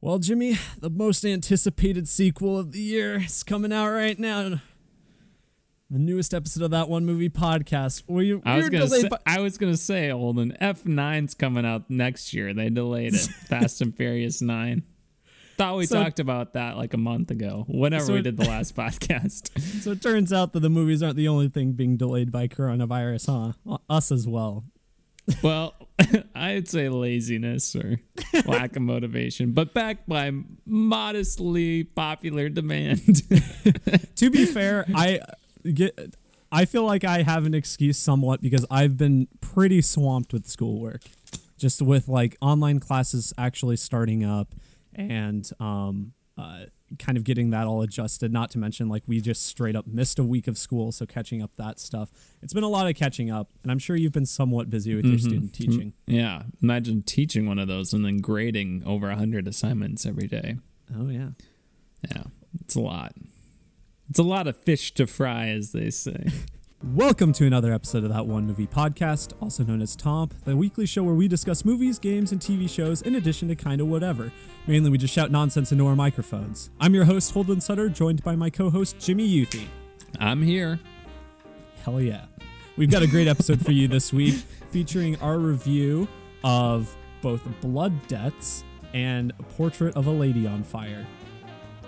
Well, Jimmy, the most anticipated sequel of the year is coming out right now. The newest episode of that one movie podcast. We, I was gonna say, by- I was gonna say, Holden, F 9's coming out next year. They delayed it. Fast and Furious Nine. Thought we So- talked about that like a month ago. Whenever So we did the last podcast. so it turns out that the movies aren't the only thing being delayed by coronavirus, huh? Us as well. well, I'd say laziness or lack of motivation, but backed by modestly popular demand. to be fair, I get. I feel like I have an excuse somewhat because I've been pretty swamped with schoolwork, just with like online classes actually starting up, and um, uh, kind of getting that all adjusted. Not to mention, like we just straight up missed a week of school, so catching up that stuff. It's been a lot of catching up, and I'm sure you've been somewhat busy with your mm-hmm. student mm-hmm. teaching. yeah, imagine teaching one of those and then grading over hundred assignments every day. Oh yeah. Yeah, it's a lot. It's a lot of fish to fry, as they say. Welcome to another episode of That One Movie Podcast, also known as Tomp, the weekly show where we discuss movies, games, and TV shows in addition to kinda whatever. Mainly, we just shout nonsense into our microphones. I'm your host, Holden Sutter, joined by my co host, Jimmy Youthy. I'm here. Hell yeah. We've got a great episode for you this week featuring our review of both Blood Debts and Portrait of a Lady on Fire.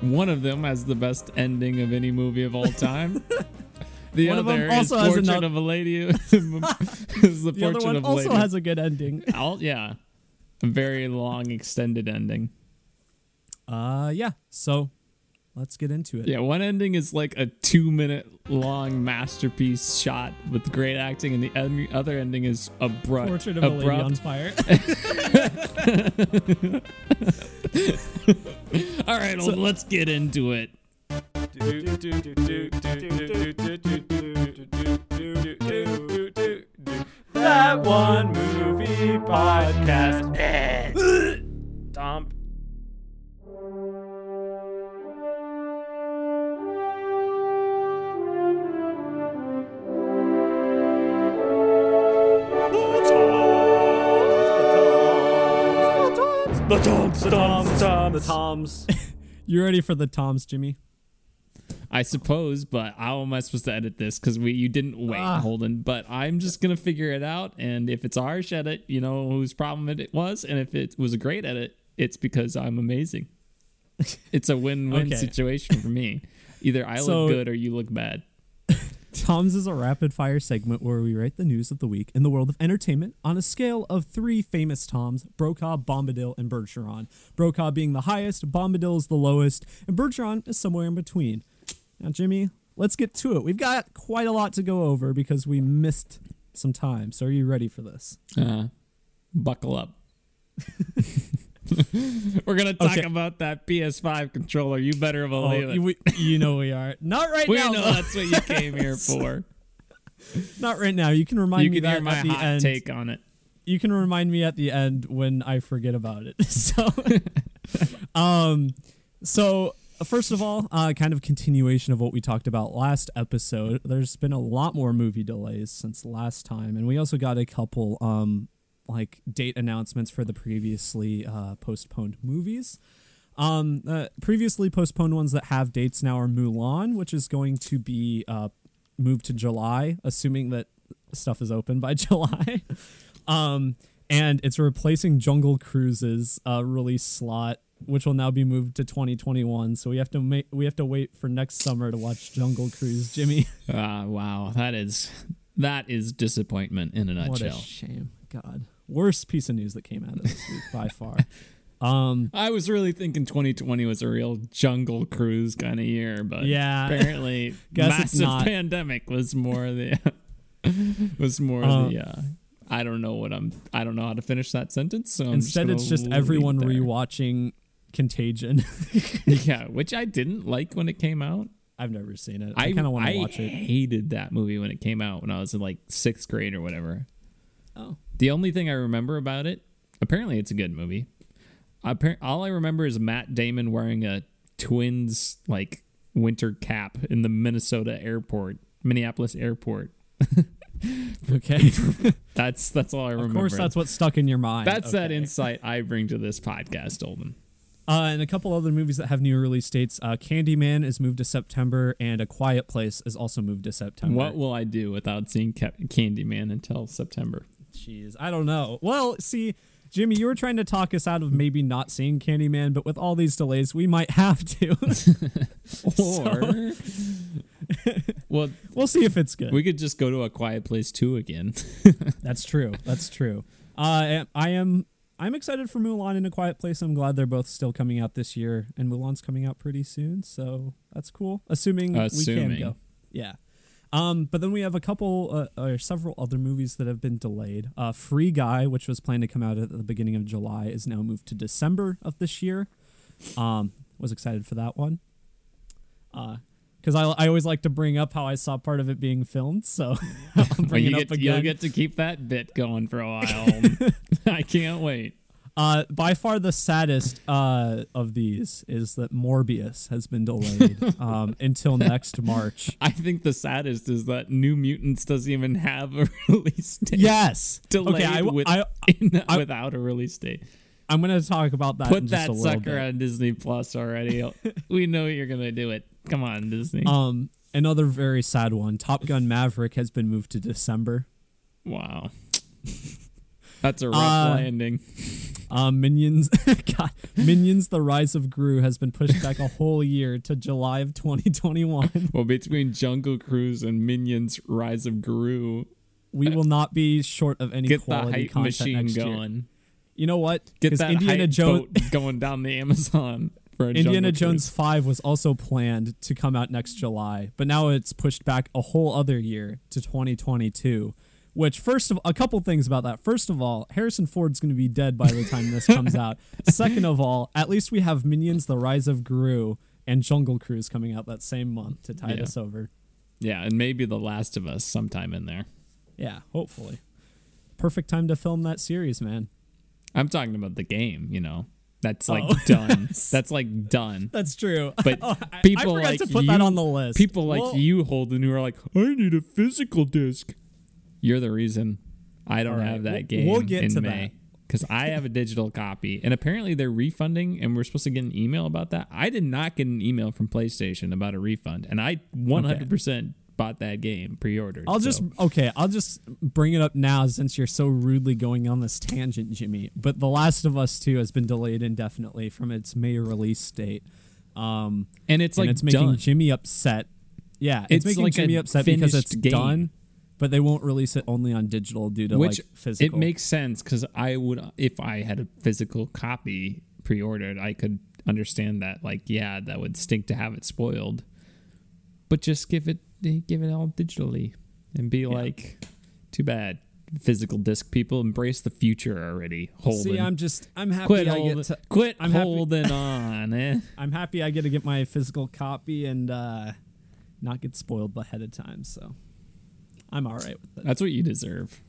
One of them has the best ending of any movie of all time. The One of other them is also has Portrait another- of a Lady. is the, The other one of also has a good ending. I'll- yeah, a very long extended ending. Uh, yeah, so let's get into it. Yeah, one ending is like a two minute long masterpiece shot with great acting, and the en- other ending is abrupt. Portrait of a Lady on. Fire. All right, well, let's get into it. That one movie podcast. Tom. The Toms, the Toms, the Toms. You ready for the Toms, Jimmy? I suppose, but how am I supposed to edit this? Because we you didn't wait, Ah. Holden. But I'm just gonna figure it out, and if it's a harsh edit, you know whose problem it was, and if it was a great edit, it's because I'm amazing. It's a win-win Okay. situation for me. Either I So- look good or you look bad. Toms is a rapid fire segment where we rate the news of the week in the world of entertainment on a scale of three famous Toms Brokaw, Bombadil, and Bergeron. Brokaw being the highest, Bombadil is the lowest, and Bergeron is somewhere in between. Now, Jimmy, let's get to it. We've got quite a lot to go over because we missed some time. So, are you ready for this? Uh, buckle up. We're gonna talk Okay. about that PS5 controller. You better believe it. you, we- you know we are. Not right we now. know though. that's what you came here for. Not right now. You can remind you me can hear that my at the hot end. take on it. you can remind me at the end when I forget about it. So, um, so first of all, uh, kind of continuation of what we talked about last episode. There's been a lot more movie delays since last time, and we also got a couple um like date announcements for the previously uh, postponed movies. Um, uh, previously postponed ones that have dates now are Mulan, which is going to be uh, moved to July, assuming that stuff is open by July. um, and it's replacing Jungle Cruise's uh, release slot, which will now be moved to 2021. So we have to make we have to wait for next summer to watch Jungle Cruise, Jimmy. Ah, wow, that is that is disappointment in a what a nutshell. shame, God. Worst piece of news that came out of this week by far. Um, I was really thinking 2020 was a real jungle cruise kind of year, but Yeah. apparently Guess it's massive not. pandemic was more the was more Uh, the. Uh, I don't know what I'm. I don't know how to finish that sentence. So instead, it's just everyone rewatching Contagion. yeah, which I didn't like when it came out. I've never seen it. I, I kind of want to watch it. hated that movie when it came out when I was in like sixth grade or whatever. Oh, The only thing I remember about it, apparently it's a good movie. Appar- all I remember is Matt Damon wearing a twins like winter cap in the Minnesota airport, Minneapolis airport. okay. That's that's all I remember. of course, that's what stuck in your mind. that's that insight I bring to this podcast, Olden. Uh, and a couple other movies that have new release dates. Uh, Candyman is moved to September, and A Quiet Place is also moved to September. What will I do without seeing Ca- Candyman until September? Jeez, I don't know. Well, see, Jimmy, you were trying to talk us out of maybe not seeing Candyman, but with all these delays, we might have to. Or, well, we'll see if it's good. we could just go to a quiet place too again. That's true. That's true. Uh, I am. I'm excited for Mulan in A Quiet Place. I'm glad they're both still coming out this year, and Mulan's coming out pretty soon, so that's cool. Assuming, we can go. Yeah. Um, but then we have a couple uh, or several other movies that have been delayed. Uh, Free Guy, which was planned to come out at the beginning of July, is now moved to December of this year. Um, was excited for that one. Uh, because I, I always like to bring up how I saw part of it being filmed, so I'll Well, bring you it up get, you'll get to keep that bit going for a while. I can't wait. Uh, by far the saddest uh, of these is that Morbius has been delayed um, until next March. I think the saddest is that New Mutants doesn't even have a release date. Yes. Delayed okay, I, with, I, in- I- without a release date. I'm going to talk about that in Put that sucker bit. on Disney Plus already. we know you're gonna do it. Come on, Disney. Um, another very sad one. Top Gun Maverick has been moved to December. wow, that's a rough Uh, landing. Um, Minions, God, Minions: The Rise of Gru has been pushed back a whole year to July of 2021. Well, between Jungle Cruise and Minions: Rise of Gru, We will not be short of any get the quality hype content machine next year. going. You know what? Get that Indiana hype Jones. boat going down the Amazon for Indiana Jones Cruise. 5 was also planned to come out next July, but now it's pushed back a whole other year to 2022. Which, first of a couple things about that. First of all, Harrison Ford's going to be dead by the time this comes out. Second of all, at least we have Minions: The Rise of Gru and Jungle Cruise coming out that same month to tide Yeah. us over. Yeah, and maybe The Last of Us sometime in there. Yeah, hopefully. Perfect time to film that series, man. I'm talking about the game. You know, that's like Oh. done. That's like done. That's true. But Oh, I- people I forgot like to put that you- on the list. People like Well, you, Holden, who are like, I need a physical disc. You're the reason I don't right, have that we'll- game we'll get in to May. Because I have a digital copy, and apparently they're refunding, and we're supposed to get an email about that. I did not get an email from PlayStation about a refund, and I 100% bought that game pre-ordered. I'll so- just okay. I'll just bring it up now since you're so rudely going on this tangent, Jimmy. But The Last of Us Two has been delayed indefinitely from its May release date. Um, and it's and like it's making done. Jimmy upset. Yeah, it's, It's making like Jimmy upset because it's game. done, but they won't release it only on digital due to Which like physical. it makes sense because I would, if I had a physical copy pre-ordered, I could understand that. Like, yeah, that would stink to have it spoiled, but just give it, give it all digitally, and be like, too bad. Physical disc people embrace the future already. Holden, See, I'm just I'm happy quit I holding, get to quit I'm happy- holding on. Eh? I'm happy I get to get my physical copy and uh, not get spoiled ahead of time. So I'm all right with it. That's what you deserve.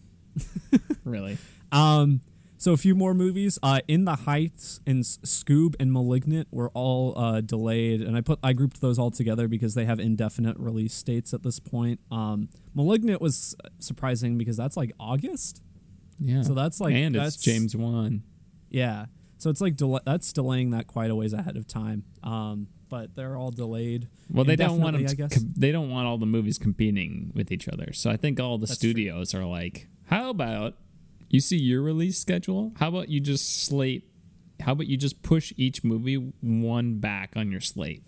really. Um, so a few more movies. Uh, In the Heights and Scoob and Malignant were all uh, delayed, and I put I grouped those all together because they have indefinite release dates at this point. Um, Malignant was surprising because that's like August. Yeah. So that's like and that's it's James Wan. Yeah. So it's like del- that's delaying that quite a ways ahead of time. Um, but they're all delayed. Well, they don't want them. To, I guess. com- they don't want all the movies competing with each other. So I think all the That's true. studios are like, how about you see your release schedule? How about you just slate? How about you just push each movie one back on your slate?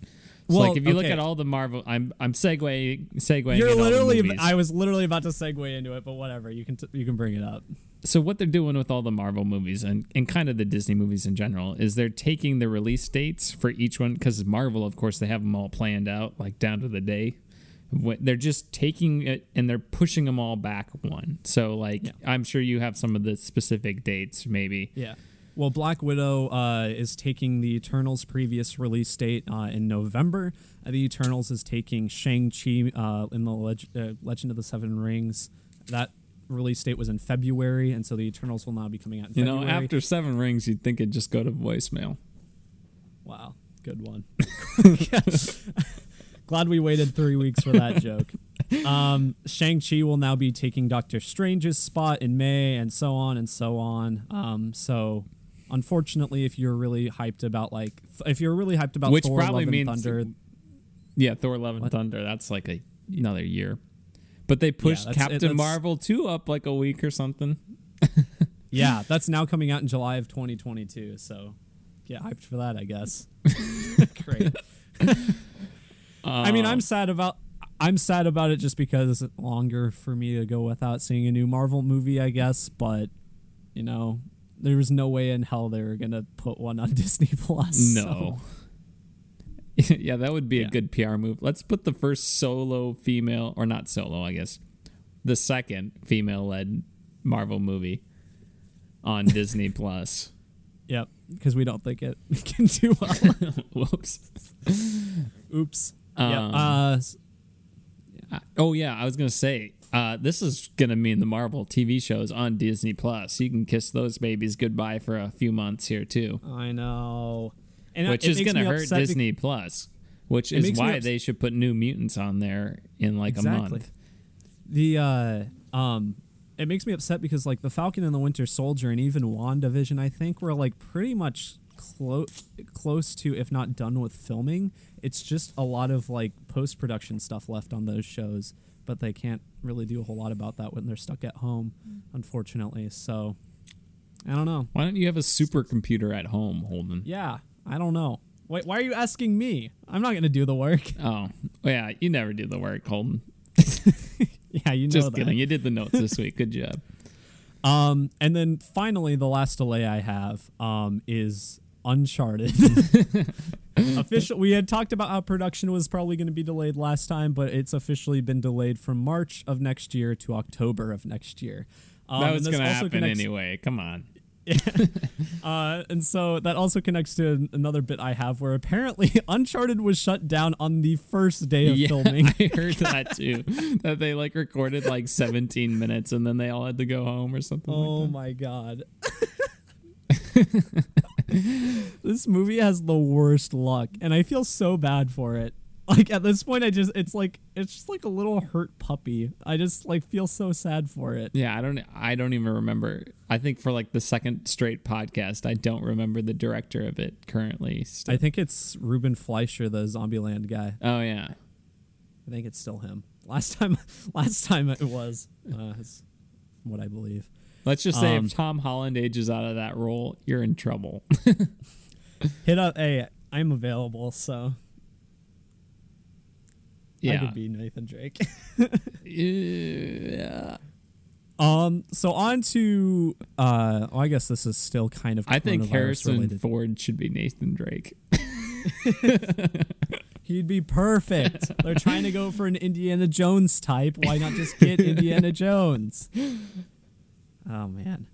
So Well, like if you look at all the Marvel, I'm I'm segue segueing. You're in all the literally. I was literally about to segue into it, but whatever. You can t- you can bring it up. so what they're doing with all the Marvel movies and, and kind of the Disney movies in general is they're taking the release dates for each one because Marvel, of course, they have them all planned out like down to the day. They're just taking it and they're pushing them all back one. So like Yeah. I'm sure you have some of the specific dates maybe. Yeah. Well, Black Widow uh, is taking the Eternals' previous release date uh, in November. Uh, the Eternals is taking Shang Chi uh, in the Leg- uh, Legend of the Seven Rings. That release date was in February, and so the Eternals will now be coming out in You February. know, after Seven Rings, you'd think it'd just go to voicemail. Wow, good one. Glad we waited three weeks for that joke. Um, Shang-Chi will now be taking Doctor Strange's spot in May, and so on and so on. Um, so unfortunately, if you're really hyped about like, th- if you're really hyped about Which Thor: probably Love and means- Thunder, Yeah, Thor: Love and What? Thunder. That's like a another year. But they pushed it- Captain that's- Marvel two up like a week or something. yeah, that's now coming out in July of 2022. So get hyped for that, I guess. Great. I mean, I'm Um, sad about. I'm sad about it just because it's longer for me to go without seeing a new Marvel movie, I guess. But you know, there was no way in hell they were gonna put one on Disney Plus. so- no. yeah, that would be a good PR move. Let's put the first solo female, or not solo, I guess, the second female-led Marvel movie on Disney Plus. Yep, because we don't think it can do well. Whoops. Oops. Um, yeah. Uh, oh yeah, I was gonna say uh, this is gonna mean the Marvel TV shows on Disney Plus. You can kiss those babies goodbye for a few months here too, I know. And which is gonna hurt Disney Plus. Which It is why ups- they should put New Mutants on there in like a month. the uh um it makes me upset because like the Falcon and the Winter Soldier and even WandaVision I think were like pretty much close close to if not done with filming. It's just a lot of like post production stuff left on those shows, but they can't really do a whole lot about that when they're stuck at home, unfortunately. So I don't know. Why don't you have a supercomputer at home, Holden? Yeah, I don't know. Wait, why are you asking me? I'm not gonna do the work. Oh, yeah, you never do the work, Holden. yeah, you know Just that. kidding. You did the notes this week. Good job. Um, and then finally, the last delay I have um, is Uncharted. Official. We had talked about how production was probably going to be delayed last time, but it's officially been delayed from March of next year to October of next year. Um, that was gonna happen connects- anyway. Come on. Uh, and so that also connects to another bit I have where apparently Uncharted was shut down on the first day of yeah, filming. I heard that too. that they like recorded like 17 minutes and then they all had to go home or something. Oh like my god. this movie has the worst luck and I feel so bad for it. Like at this point I just it's like it's just like a little hurt puppy. I just like feel so sad for it. Yeah, I don't. I don't even remember. I think for like the second straight podcast, I don't remember the director of it currently. I think it's Ruben Fleischer, the Zombieland guy. oh yeah, I think it's still him. Last time last time it was uh what I believe. Let's just say Um, if Tom Holland ages out of that role, you're in trouble. Hit up hey, I'm available, so yeah. I could be Nathan Drake. yeah. Um. So on to uh. Well, I guess this is still kind of. I think Harrison related. Ford should be Nathan Drake. He'd be perfect. They're trying to go for an Indiana Jones type. Why not just get Indiana Jones? Oh man.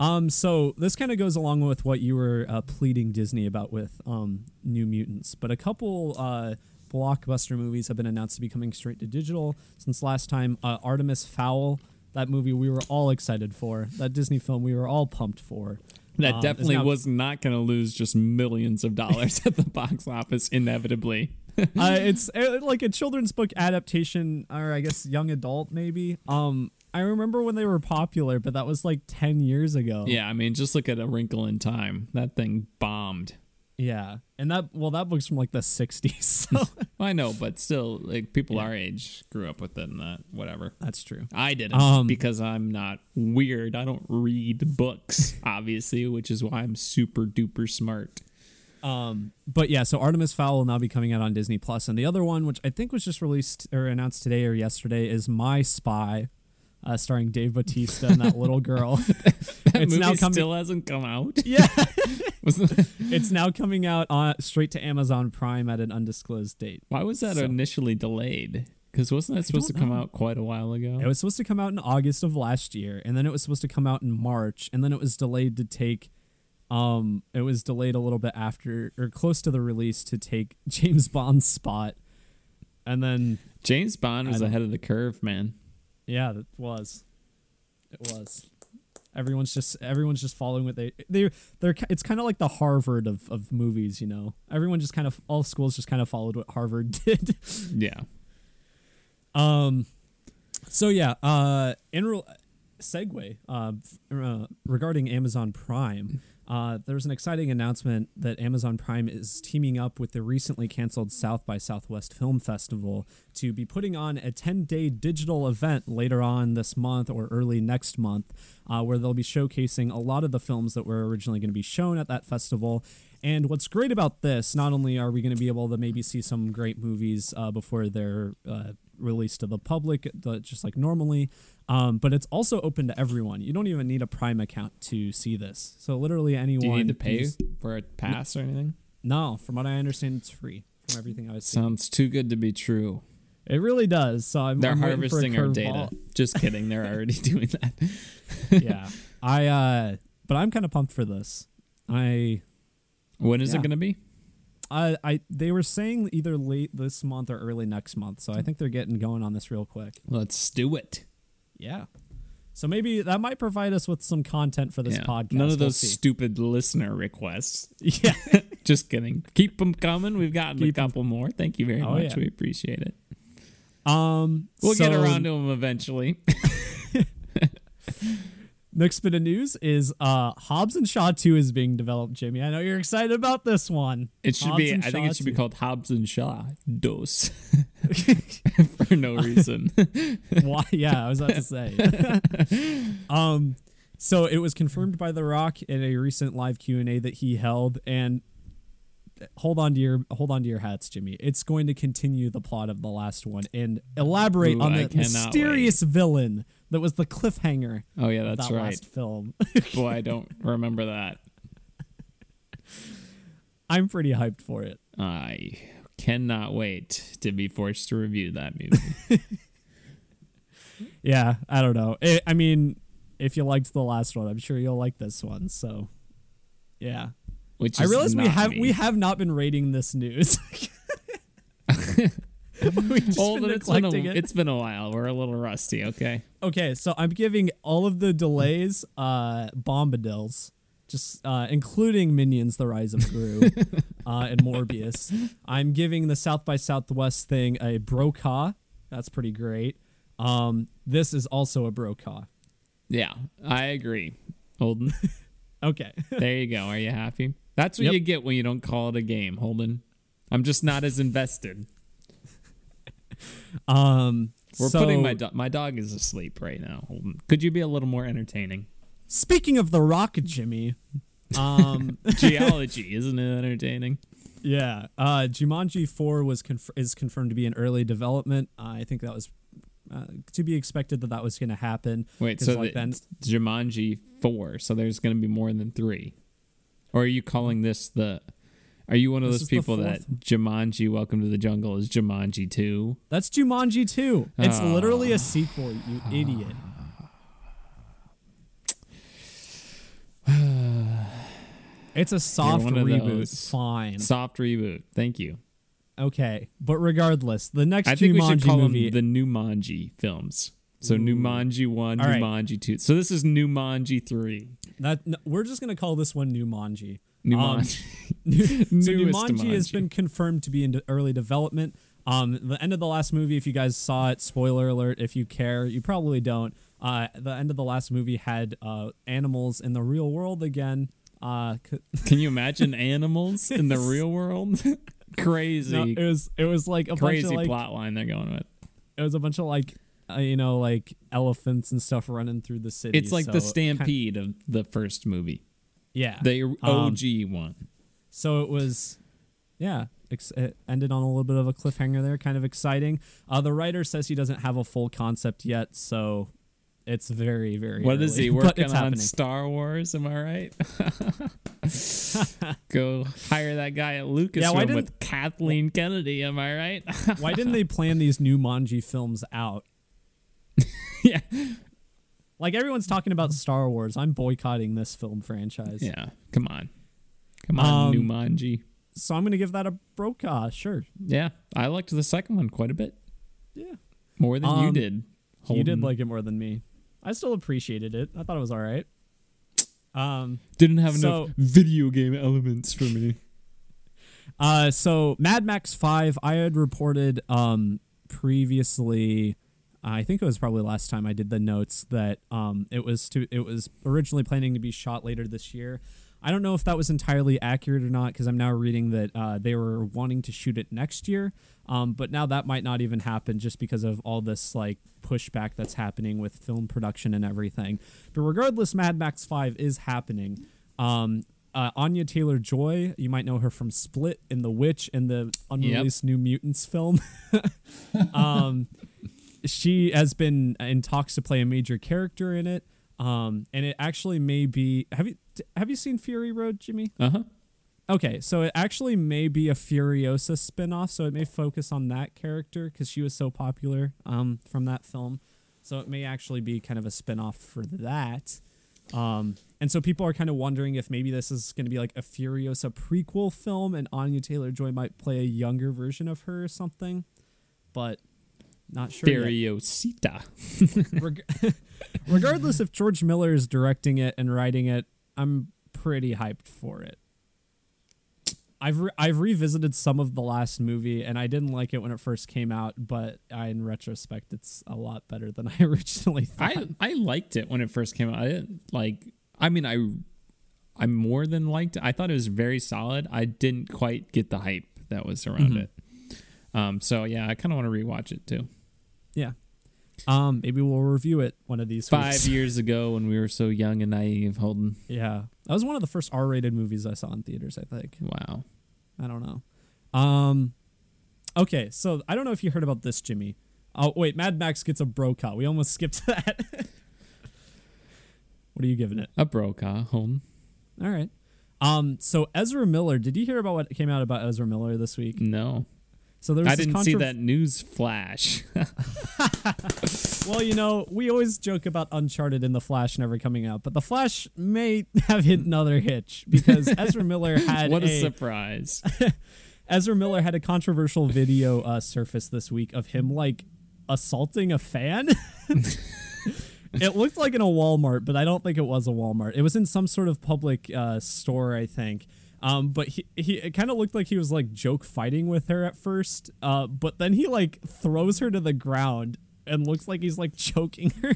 Um. So this kind of goes along with what you were uh, pleading Disney about with um New Mutants, but a couple uh blockbuster movies have been announced to be coming straight to digital since last time. Uh, Artemis Fowl. That movie we were all excited for. That Disney film we were all pumped for. That Um, definitely now- was not going to lose just millions of dollars at the box office inevitably. uh, it's uh, like a children's book adaptation, or I guess young adult maybe. Um, I remember when they were popular, but that was like ten years ago. Yeah, I mean, just look at A Wrinkle in Time. That thing bombed. yeah, and that well, that book's from like the '60s, so I know, but still, like people Yeah. our age grew up with it and that, whatever. that's true. I didn't Um, because I'm not weird. I don't read books, obviously, which is why I'm super duper smart. Um, but yeah, so Artemis Fowl will now be coming out on Disney Plus, and the other one, which I think was just released or announced today or yesterday, is My Spy, uh, starring Dave Bautista and that little girl. That it's movie now coming. still hasn't come out. yeah, it's now coming out on straight to Amazon Prime at an undisclosed date. why was that So- initially delayed? Because wasn't that supposed to come know. out quite a while ago? It was supposed to come out in August of last year, and then it was supposed to come out in March, and then it was delayed to take. Um, it was delayed a little bit after or close to the release to take James Bond's spot, and then James Bond was ahead of the curve, man. Yeah, it was, it was. Everyone's just everyone's just following what they they they're it's kind of like the Harvard of of movies, you know. Everyone just kind of all schools just kind of followed what Harvard did. Yeah. Um, so yeah, uh, in real, segue uh, uh, regarding Amazon Prime. Uh, there's an exciting announcement that Amazon Prime is teaming up with the recently canceled South by Southwest Film Festival to be putting on a 10 day digital event later on this month or early next month, uh, where they'll be showcasing a lot of the films that were originally going to be shown at that festival. And what's great about this, not only are we going to be able to maybe see some great movies uh, before they're uh, released to the public, the, just like normally, um, but it's also open to everyone. You don't even need a Prime account to see this. So literally anyone. Do you need to pay for a pass or anything? No, from what I understand, it's free. From everything I was seeing, Sounds too good to be true. it really does. So I'm. They're I'm waiting for a harvesting our data. Just kidding. They're already doing that. yeah, I. uh But I'm kind of pumped for this. I. When is Yeah. it going to be? I, I they were saying either late this month or early next month, so I think they're getting going on this real quick. Let's do it. Yeah. So maybe that might provide us with some content for this Yeah. podcast. None of We'll those see. stupid listener requests. yeah. Just kidding. Keep them coming. We've gotten Keep a couple more. Thank you very Oh, much. yeah. We appreciate it. Um. We'll get around to them eventually. Next bit of news is uh Hobbs and Shaw 2 is being developed, Jimmy. I know you're excited about this one. It should Hobbs be. I and think it should be called Hobbs and Shaw Dos for no reason. Why? Yeah, I was about to say. um, so it was confirmed by The Rock in a recent live Q and A that he held, and hold on to your hold on to your hats, Jimmy. It's going to continue the plot of the last one and elaborate Ooh, on the mysterious villain that was the cliffhanger oh yeah, that's that right. last film. Boy, I don't remember that. I'm pretty hyped for it. I cannot wait to be forced to review that movie. Yeah, I don't know. I I mean, if you liked the last one, I'm sure you'll like this one. So, yeah. Which I realize we have me. we have not been rating this news. Hold it, it's been, a, it. it's been a while. We're a little rusty. Okay. Okay, so I'm giving all of the delays uh bombadils, just uh including Minions: The Rise of Gru, uh, and Morbius. I'm giving the South by Southwest thing a brokaw. That's pretty great. Um, this is also a brokaw. Yeah, I agree. Holden, Okay. there you go. Are you happy? That's what Yep. you get when you don't call it a game, Holden. I'm just not as invested. Um, We're so- putting my dog. My dog is asleep right now. Could you be a little more entertaining? Speaking of the Rock, Jimmy. Um, Geology, isn't it entertaining? yeah. Uh, Jumanji Four was conf- is confirmed to be in early development. I think that was uh, to be expected that that was going to happen. Wait, so like, the, then- Jumanji four. So there's going to be more than three, or are you calling this the? Are you one of This those people that Jumanji Welcome to the Jungle is Jumanji two? That's Jumanji 2. It's Ah. literally a sequel, you idiot. it's a soft reboot. Fine. Soft reboot. Thank you. Okay. But regardless, the next I think we should Jumanji call movie. them the Numanji films. So Ooh. Numanji one, All right. Numanji two. So this is Numanji three. that no, We're just going to call this one Numanji. Numanji. so Newest Jumanji has been confirmed to be in early development. Um, the end of the last movie, if you guys saw it, spoiler alert, if you care, you probably don't. Uh, the end of the last movie had uh, animals in the real world again. Uh, c- Can you imagine animals in the real world? crazy, no, it was it was like a bunch crazy of like plot line they're going with. it was a bunch of like uh, you know like elephants and stuff running through the city. It's like so the it kin- stampede of the first movie, yeah. the Um, OG one. So it was, yeah, ex- it ended on a little bit of a cliffhanger there, kind of exciting. Uh, the writer says he doesn't have a full concept yet, so it's very, very. What is early, he working on? happening. Star Wars? Am I right? Go hire that guy at Lucasfilm why with Kathleen Kennedy. Am I right? Why didn't they plan these Numanji films out? yeah, Like everyone's talking about Star Wars, I'm boycotting this film franchise. yeah. Come on, come on, Um, Numanji. So I'm gonna give that a brokaw. Sure. Yeah, I liked the second one quite a bit Yeah. more than you Um, did. You did like it more than me. I still appreciated it. I thought it was all right. Um. didn't have so- enough video game elements for me. Uh, so Mad Max Five, I had reported um previously I think it was probably last time I did the notes that um, it was to it was originally planning to be shot later this year. I don't know if that was entirely accurate or not because I'm now reading that uh, they were wanting to shoot it next year. Um, but now that might not even happen just because of all this like pushback that's happening with film production and everything. But regardless, Mad Max Five is happening. Um, uh, Anya Taylor Joy, you might know her from Split and The Witch and the unreleased New Mutants film. um, she has been in talks to play a major character in it. Um, and it actually may be. Have you have you seen Fury Road, Jimmy? Uh huh. Okay, so it actually may be a Furiosa spinoff, so it may focus on that character because she was so popular um, from that film. So it may actually be kind of a spinoff for that. Um, and so people are kind of wondering if maybe this is going to be like a Furiosa prequel film and Anya Taylor Joy might play a younger version of her or something. But not sure. Furiosita. Reg- regardless if George Miller is directing it and writing it, I'm pretty hyped for it. I've re- I've revisited some of the last movie and I didn't like it when it first came out, but I, in retrospect, it's a lot better than I originally thought. I I liked it when it first came out. I didn't like. I mean, I I more than liked it. I thought it was very solid. I didn't quite get the hype that was around Mhm. it. Um. So yeah, I kind of want to rewatch it too. yeah. Um, maybe we'll review it one of these Five weeks. years ago, when we were so young and naive, Holden. Yeah, that was one of the first R-rated movies I saw in theaters. I think. Wow. I don't know. Um, okay, so I don't know if you heard about this, Jimmy. Oh wait, Mad Max gets a Brokaw. We almost skipped that. what are you giving it? A Brokaw, Holden. All right. Um, so Ezra Miller, did you hear about what came out about Ezra Miller this week? No, So there was I didn't see that news flash. Well, you know, we always joke about Uncharted and The Flash never coming out, but The Flash may have hit another hitch because Ezra Miller had what a a surprise! Ezra Miller had a controversial video uh, surface this week of him like assaulting a fan. it looked like in a Walmart, but I don't think it was a Walmart. It was in some sort of public uh, store, I think. Um, but he, he it kind of looked like he was like joke fighting with her at first, uh, but then he like throws her to the ground and looks like he's like choking her.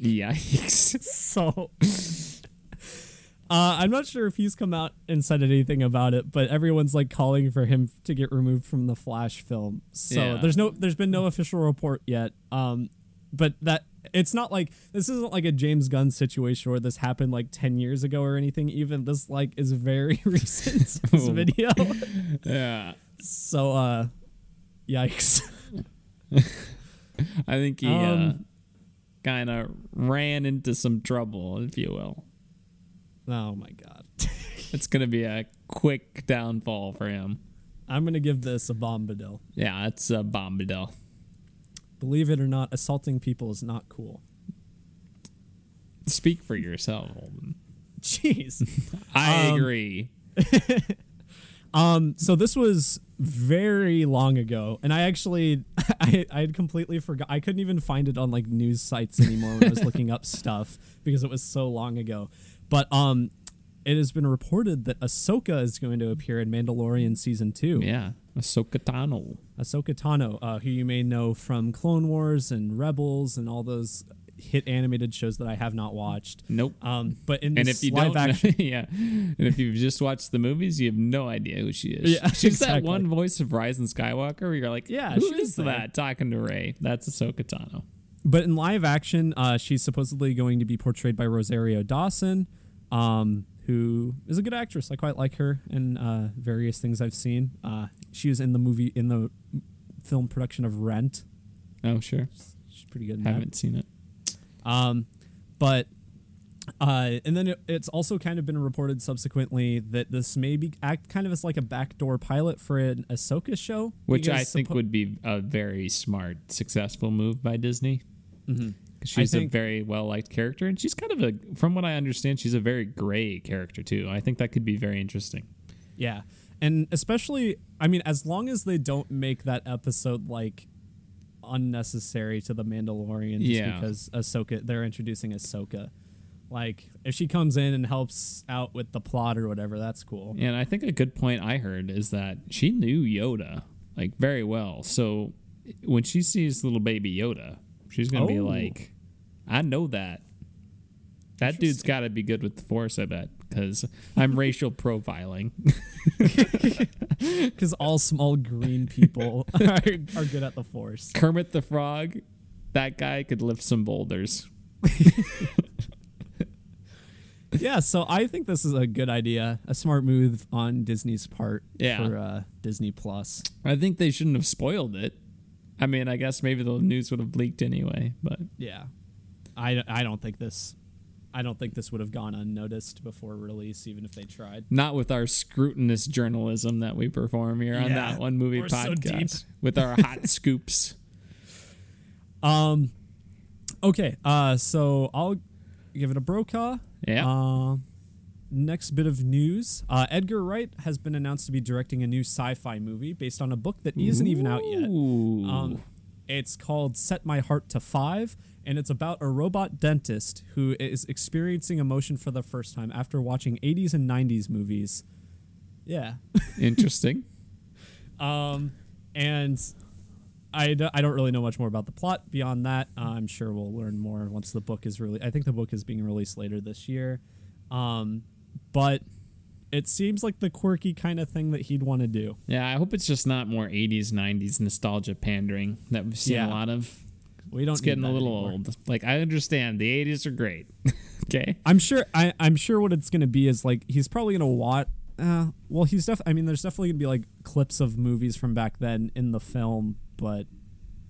Yikes! so uh, I'm not sure if he's come out and said anything about it, but everyone's like calling for him to get removed from the Flash film. So Yeah. there's no there's been no official report yet. Um, but that it's not like this isn't like a James Gunn situation where this happened like 10 years ago or anything. Even this like is very recent this video. Yeah, So uh, yikes. I think he uh, Um, kind of ran into some trouble, if you will. Oh my god. It's gonna be a quick downfall for him. I'm gonna give this a bombadil. Yeah, it's a bombadil. Believe it or not, assaulting people is not cool. Speak for yourself. Jeez. I Um, agree. Um, so this was very long ago, and I actually I I had completely forgot. I couldn't even find it on like news sites anymore when I was looking up stuff because it was so long ago. But um, it has been reported that Ahsoka is going to appear in Mandalorian season two. Yeah, Ahsoka Tano. Ahsoka Tano, uh, who you may know from Clone Wars and Rebels and all those hit animated shows that I have not watched. Nope. Um, but in And this if you live action, yeah, and if you've just watched the movies, you have no idea who she is. Yeah, she's that one voice of Rise of Skywalker. Where you're like, Yeah, who is is there. that talking to Rey? That's Ahsoka Tano. But in live action, uh, she's supposedly going to be portrayed by Rosario Dawson, um, who is a good actress. I quite like her in uh, various things I've seen. Uh, she was in the movie in the film production of Rent. Oh, sure. She's pretty good in. Haven't seen it. Um, but uh, and then it, it's also kind of been reported subsequently that this may be act kind of as like a backdoor pilot for an Ahsoka show, Which I think suppo- would be a very smart, successful move by Disney. Mhm. She's a very well liked character, and she's kind of a, from what I understand, she's a very gray character too. I think that could be very interesting. Yeah. And especially, I mean, as long as they don't make that episode like unnecessary to the Mandalorian just Yeah. because Ahsoka, they're introducing Ahsoka. Like, if she comes in and helps out with the plot or whatever, that's cool. And I think a good point I heard is that she knew Yoda like very well. So when she sees little baby Yoda, She's gonna be Oh. like, I know that. That dude's got to be good with the force, I bet, because I'm racial profiling. Because all small green people are, are good at the force. Kermit the Frog, that guy could lift some boulders. Yeah, so I think this is a good idea, a smart move on Disney's part Yeah. for uh, Disney Plus. I think they shouldn't have spoiled it. I mean, I guess maybe the news would have leaked anyway, but Yeah, I, I don't think this, I don't think this would have gone unnoticed before release, even if they tried. not with our scrutinous journalism that we perform here on that one movie so podcast deep. with our hot scoops. Um, okay, uh, so I'll give it a Brokaw. Yeah. Uh, next bit of news: uh, Edgar Wright has been announced to be directing a new sci-fi movie based on a book that isn't even out yet. Um, it's called Set My Heart to Five, and it's about a robot dentist who is experiencing emotion for the first time after watching 80s and 90s movies. Yeah. Interesting. Um, and I, d- I don't really know much more about the plot beyond that. Uh, I'm sure we'll learn more once the book is really. I think the book is being released later this year. Um, but it seems like the quirky kind of thing that he'd want to do. Yeah, I hope it's just not more 80s, 90s nostalgia pandering that we've seen Yeah. a lot of. We don't. It's getting a little anymore. old. Like, I understand the 80s are great. okay. I'm sure. I, I'm sure what it's gonna be is like he's probably gonna watch. Uh, well, he's def. I mean, there's definitely gonna be like clips of movies from back then in the film, but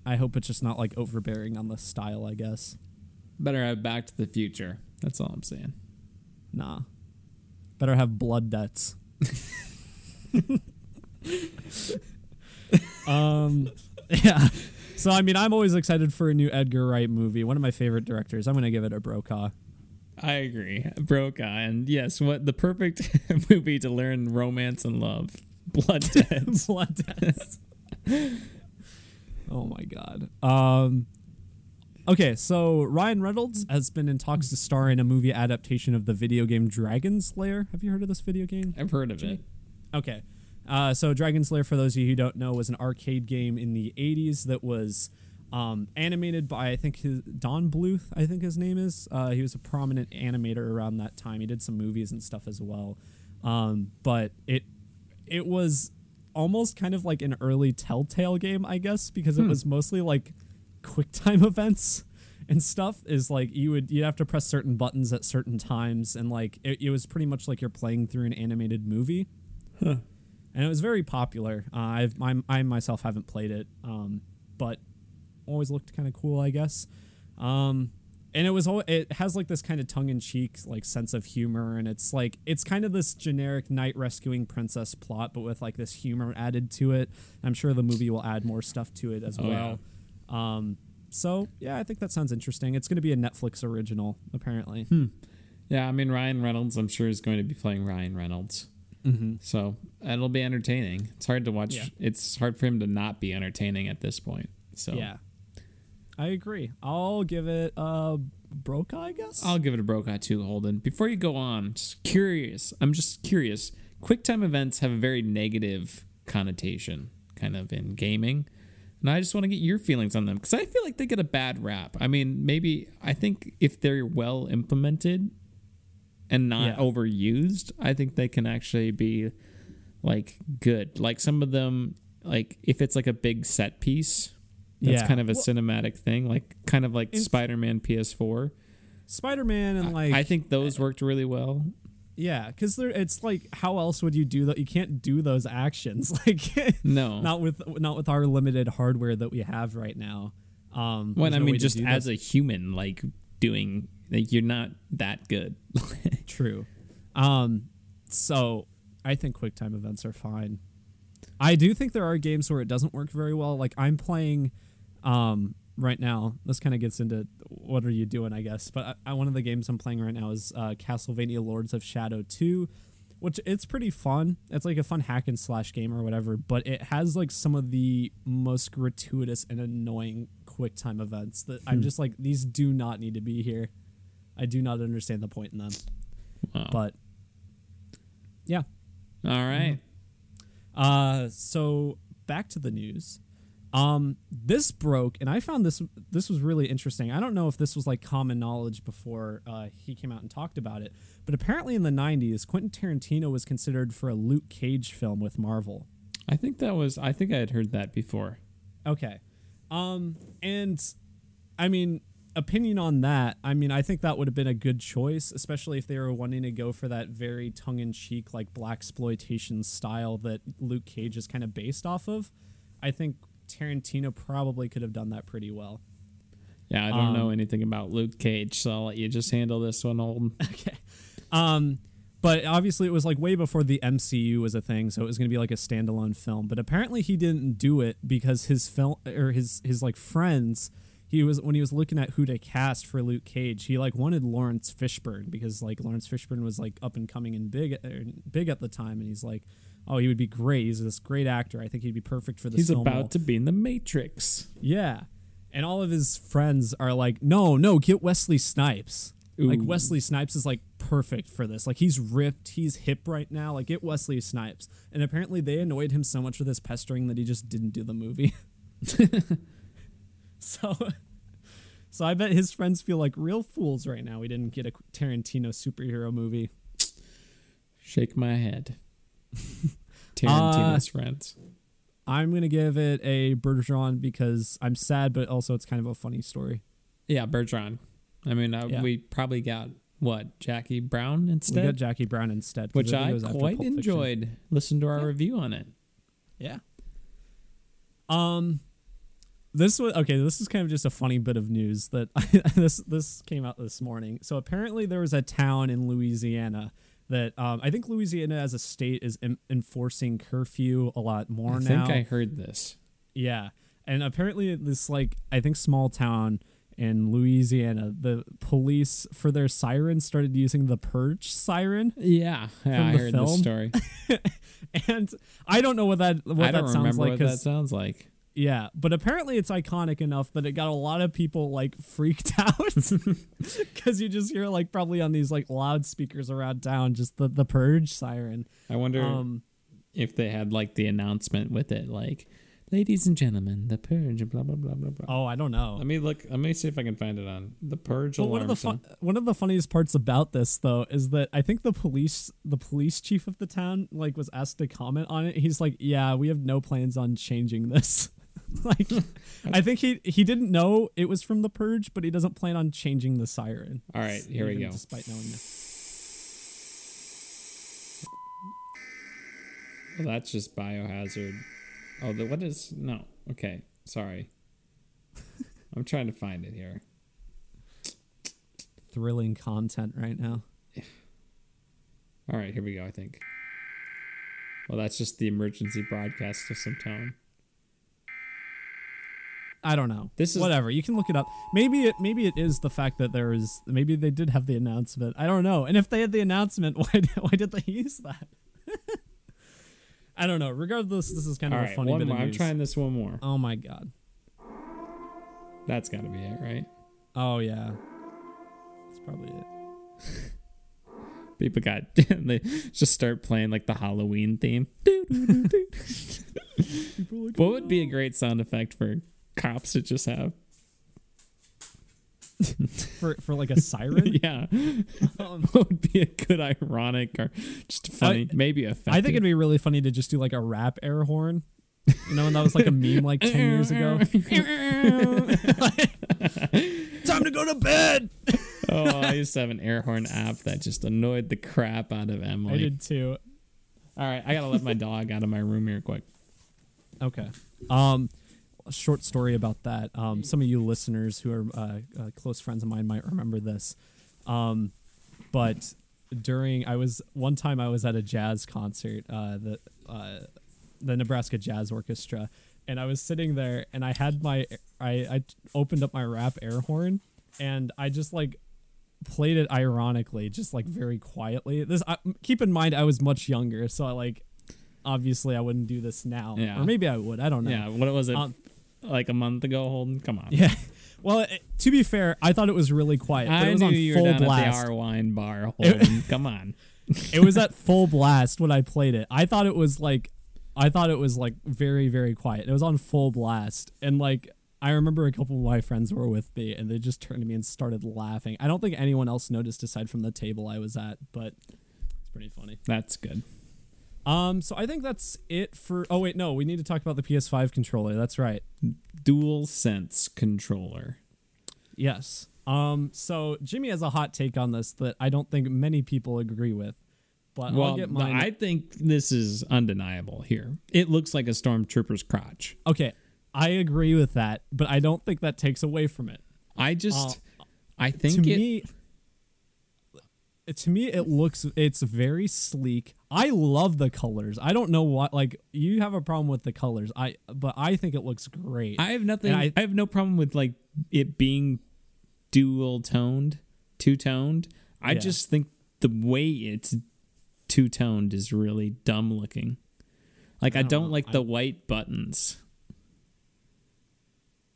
I hope it's just not like overbearing on the style. I guess. Better have Back to the Future. That's all I'm saying. Nah. Better have blood debts. um. Yeah. So I mean, I'm always excited for a new Edgar Wright movie. One of my favorite directors. I'm gonna give it a Brokaw. I agree. Brokaw. And yes, what the perfect movie to learn romance and love. Blood Debts. blood debts. oh my god. Um Okay, so Ryan Reynolds has been in talks to star in a movie adaptation of the video game Dragon's Lair. Have you heard of this video game? I've heard of it. Okay. Uh, so Dragon's Lair, for those of you who don't know, was an arcade game in the 80s that was um, animated by, I think, his, Don Bluth, I think his name is. Uh, he was a prominent animator around that time. He did some movies and stuff as well. Um, but it it was almost kind of like an early Telltale game, I guess, because it was mostly like QuickTime events and stuff. Is like you would you'd have to press certain buttons at certain times, and like it, it was pretty much like you're playing through an animated movie. And it was very popular. Uh, I've I, I myself haven't played it, um, but always looked kind of cool, I guess. Um, and it was it has like this kind of tongue in cheek like sense of humor, and it's like it's kind of this generic knight rescuing princess plot, but with like this humor added to it. I'm sure the movie will add more stuff to it as Oh, well. Um, so yeah, I think that sounds interesting. It's going to be a Netflix original, apparently. Yeah, I mean, Ryan Reynolds, I'm sure, is going to be playing Ryan Reynolds. Mm-hmm. So it'll be entertaining. It's hard to watch. Yeah. It's hard for him to not be entertaining at this point. So Yeah, I agree. I'll give it a Brokaw, I guess. I'll give it a Brokaw too, Holden. Before you go on, just curious. I'm just curious. Quick time events have a very negative connotation, kind of in gaming, and I just want to get your feelings on them because I feel like they get a bad rap. I mean, maybe I think if they're well implemented and not Yeah. overused, I think they can actually be like good. Like some of them, like if it's like a big set piece. That's Yeah. kind of a Well- cinematic thing, like kind of like Spider-Man PS4. Spider Man and I- like I think those worked really well. Yeah, because there it's like how else would you do that? You can't do those actions like No, not with not with our limited hardware that we have right now. Um, when there's I no mean just as that. a human, like doing, like you're not that good. true. Um, so I think QuickTime events are fine. I do think there are games where it doesn't work very well. Like I'm playing um, right now. This kind of gets into what are you doing, I guess. But I, I, one of the games I'm playing right now is uh, Castlevania Lords of Shadow 2, which it's pretty fun. It's like a fun hack and slash game or whatever. But it has like some of the most gratuitous and annoying quick time events that I'm just like these do not need to be here. I do not understand the point in them. Wow. But yeah, All right. uh, so back to the news. Um, this broke, and I found this this was really interesting. I don't know if this was like common knowledge before uh, he came out and talked about it, but apparently in the '90s, Quentin Tarantino was considered for a Luke Cage film with Marvel. I think that was. I think I had heard that before. Okay, um, and I mean, opinion on that. I mean, I think that would have been a good choice, especially if they were wanting to go for that very tongue in cheek, like blaxploitation style that Luke Cage is kind of based off of. I think Tarantino probably could have done that pretty well. Yeah, I don't know Um, anything about Luke Cage, so I'll let you just handle this one, old. Okay. Um, but obviously, it was like way before the MCU was a thing, so it was going to be like a standalone film. But apparently, he didn't do it because his film or his his like friends. He was when he was looking at who to cast for Luke Cage. He like wanted Laurence Fishburne because like Laurence Fishburne was like up and coming and big er, big at the time, and he's like, oh, he would be great. He's this great actor. I think he'd be perfect for this. He's film about to be in the Matrix. Yeah. And all of his friends are like, no, no, get Wesley Snipes. Like Wesley Snipes is like perfect for this. Like he's ripped, he's hip right now. Like get Wesley Snipes. And apparently they annoyed him so much with his pestering that he just didn't do the movie. so So I bet his friends feel like real fools right now. We didn't get a Tarantino superhero movie. Shake my head. Uh, Tarantino's friends. I'm gonna give it a Bergeron because I'm sad, but also it's kind of a funny story. Yeah, Bergeron. I mean, uh, Yeah. we probably got what Jackie Brown instead. We got Jackie Brown instead, which I after quite Fiction. enjoyed. Listen to our Yeah. review on it. Yeah. Um, this was okay. This is kind of just a funny bit of news that this this came out this morning. So apparently there was a town in Louisiana that um, I think Louisiana as a state is em- enforcing curfew a lot more I now. I think I heard this. Yeah. And apparently this like I think small town in Louisiana, the police for their sirens started using the purge siren. Yeah, yeah I heard film? this story. And I don't know what that what I don't that sounds remember like what that sounds like. Yeah, but apparently it's iconic enough that it got a lot of people like freaked out cuz you just hear like probably on these like loudspeakers around town just the the purge siren. I wonder Um if they had like the announcement with it, like, "Ladies and gentlemen, the purge," blah blah blah blah blah. oh, I don't know. Let me look. Let me see if I can find it on the purge But one of the one of the funniest parts about this though is that I think the police the police chief of the town like was asked to comment on it. He's like, "Yeah, we have no plans on changing this." like I think he he didn't know it was from the purge, but he doesn't plan on changing the siren. All right, here we go. Despite knowing that. Well, that's just biohazard. Oh, the what is no? Okay, sorry. I'm trying to find it here. thrilling content right now. All right, here we go. I think. Well, that's just the emergency broadcast of some tone. I don't know. This is- whatever. You can look it up. Maybe it maybe it is the fact that there is maybe they did have the announcement. I don't know. And if they had the announcement, why did- why did they use that? I don't know. Regardless, this is kind All of right, a funny one bit more. I'm trying this one more. Oh my god. That's got to be it, right? Oh yeah. That's probably it. People got they just start playing like the Halloween theme. what would be a great sound effect for cops to just have? For for like a siren. yeah, Um, what would be a good ironic or just funny, maybe effective? I think it'd be really funny to just do like a rap air horn. You know, and that was like a meme like ten years ago. Time to go to bed. oh, I used to have an air horn app that just annoyed the crap out of Emily. I did too. All right, I gotta let my dog out of my room here quick. Okay. Um, a short story about that. Um, some of you listeners who are uh, uh, close friends of mine might remember this. Um, but during I was one time I was at a jazz concert, uh, the uh, the Nebraska Jazz Orchestra, and I was sitting there and I had my I I opened up my rap air horn and I just like played it ironically, just like very quietly. This I, keep in mind I was much younger, so I like obviously I wouldn't do this now, Yeah. or maybe I would. I don't know. Yeah, what was it? Um, like a month ago, Holden? Come on. Yeah. Well, it, to be fair, I thought it was really quiet. But I it was knew on you were full down blast. at the R Wine Bar, Holden. Come on. it was at full blast when I played it. I thought it was like I thought it was like very very quiet. It was on full blast, and like I remember a couple of my friends were with me, and they just turned to me and started laughing. I don't think anyone else noticed aside from the table I was at, but it's pretty funny. That's good. Um, so I think that's it for. Oh wait, no, we need to talk about the PS5 controller. That's right. Dual Sense controller. Yes. Um, so Jimmy has a hot take on this that I don't think many people agree with. But I'll Well, get mine. I think this is undeniable here. It looks like a stormtrooper's crotch. okay, I agree with that, but I don't think that takes away from it. I just, I to think it, me to me it looks it's very sleek i love the colors i don't know what like you have a problem with the colors i but i think it looks great I have nothing. I, I- have no problem with like it being dual toned, two toned. I Yeah. just think the way it's two toned is really dumb looking. Like I, don't don't, know. like I- the white buttons.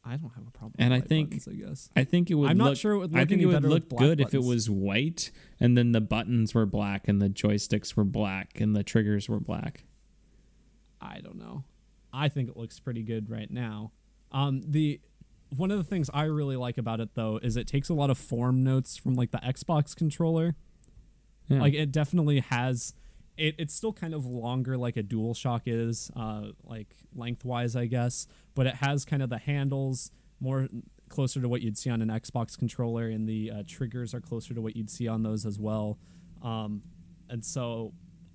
I don't have a problem And with I think- buttons, i guess I think it would. I'm not look- sure it would I think it would look good if it was white and then the buttons were black and the joysticks were black and the triggers were black. i don't know i think it looks pretty good right now um the one of the things i really like about it though is it takes a lot of form notes from like the xbox controller Yeah. like it definitely has it, it's still kind of longer like a DualShock is uh like lengthwise i guess but it has kind of the handles more closer to what you'd see on an xbox controller and the uh, triggers are closer to what you'd see on those as well um and so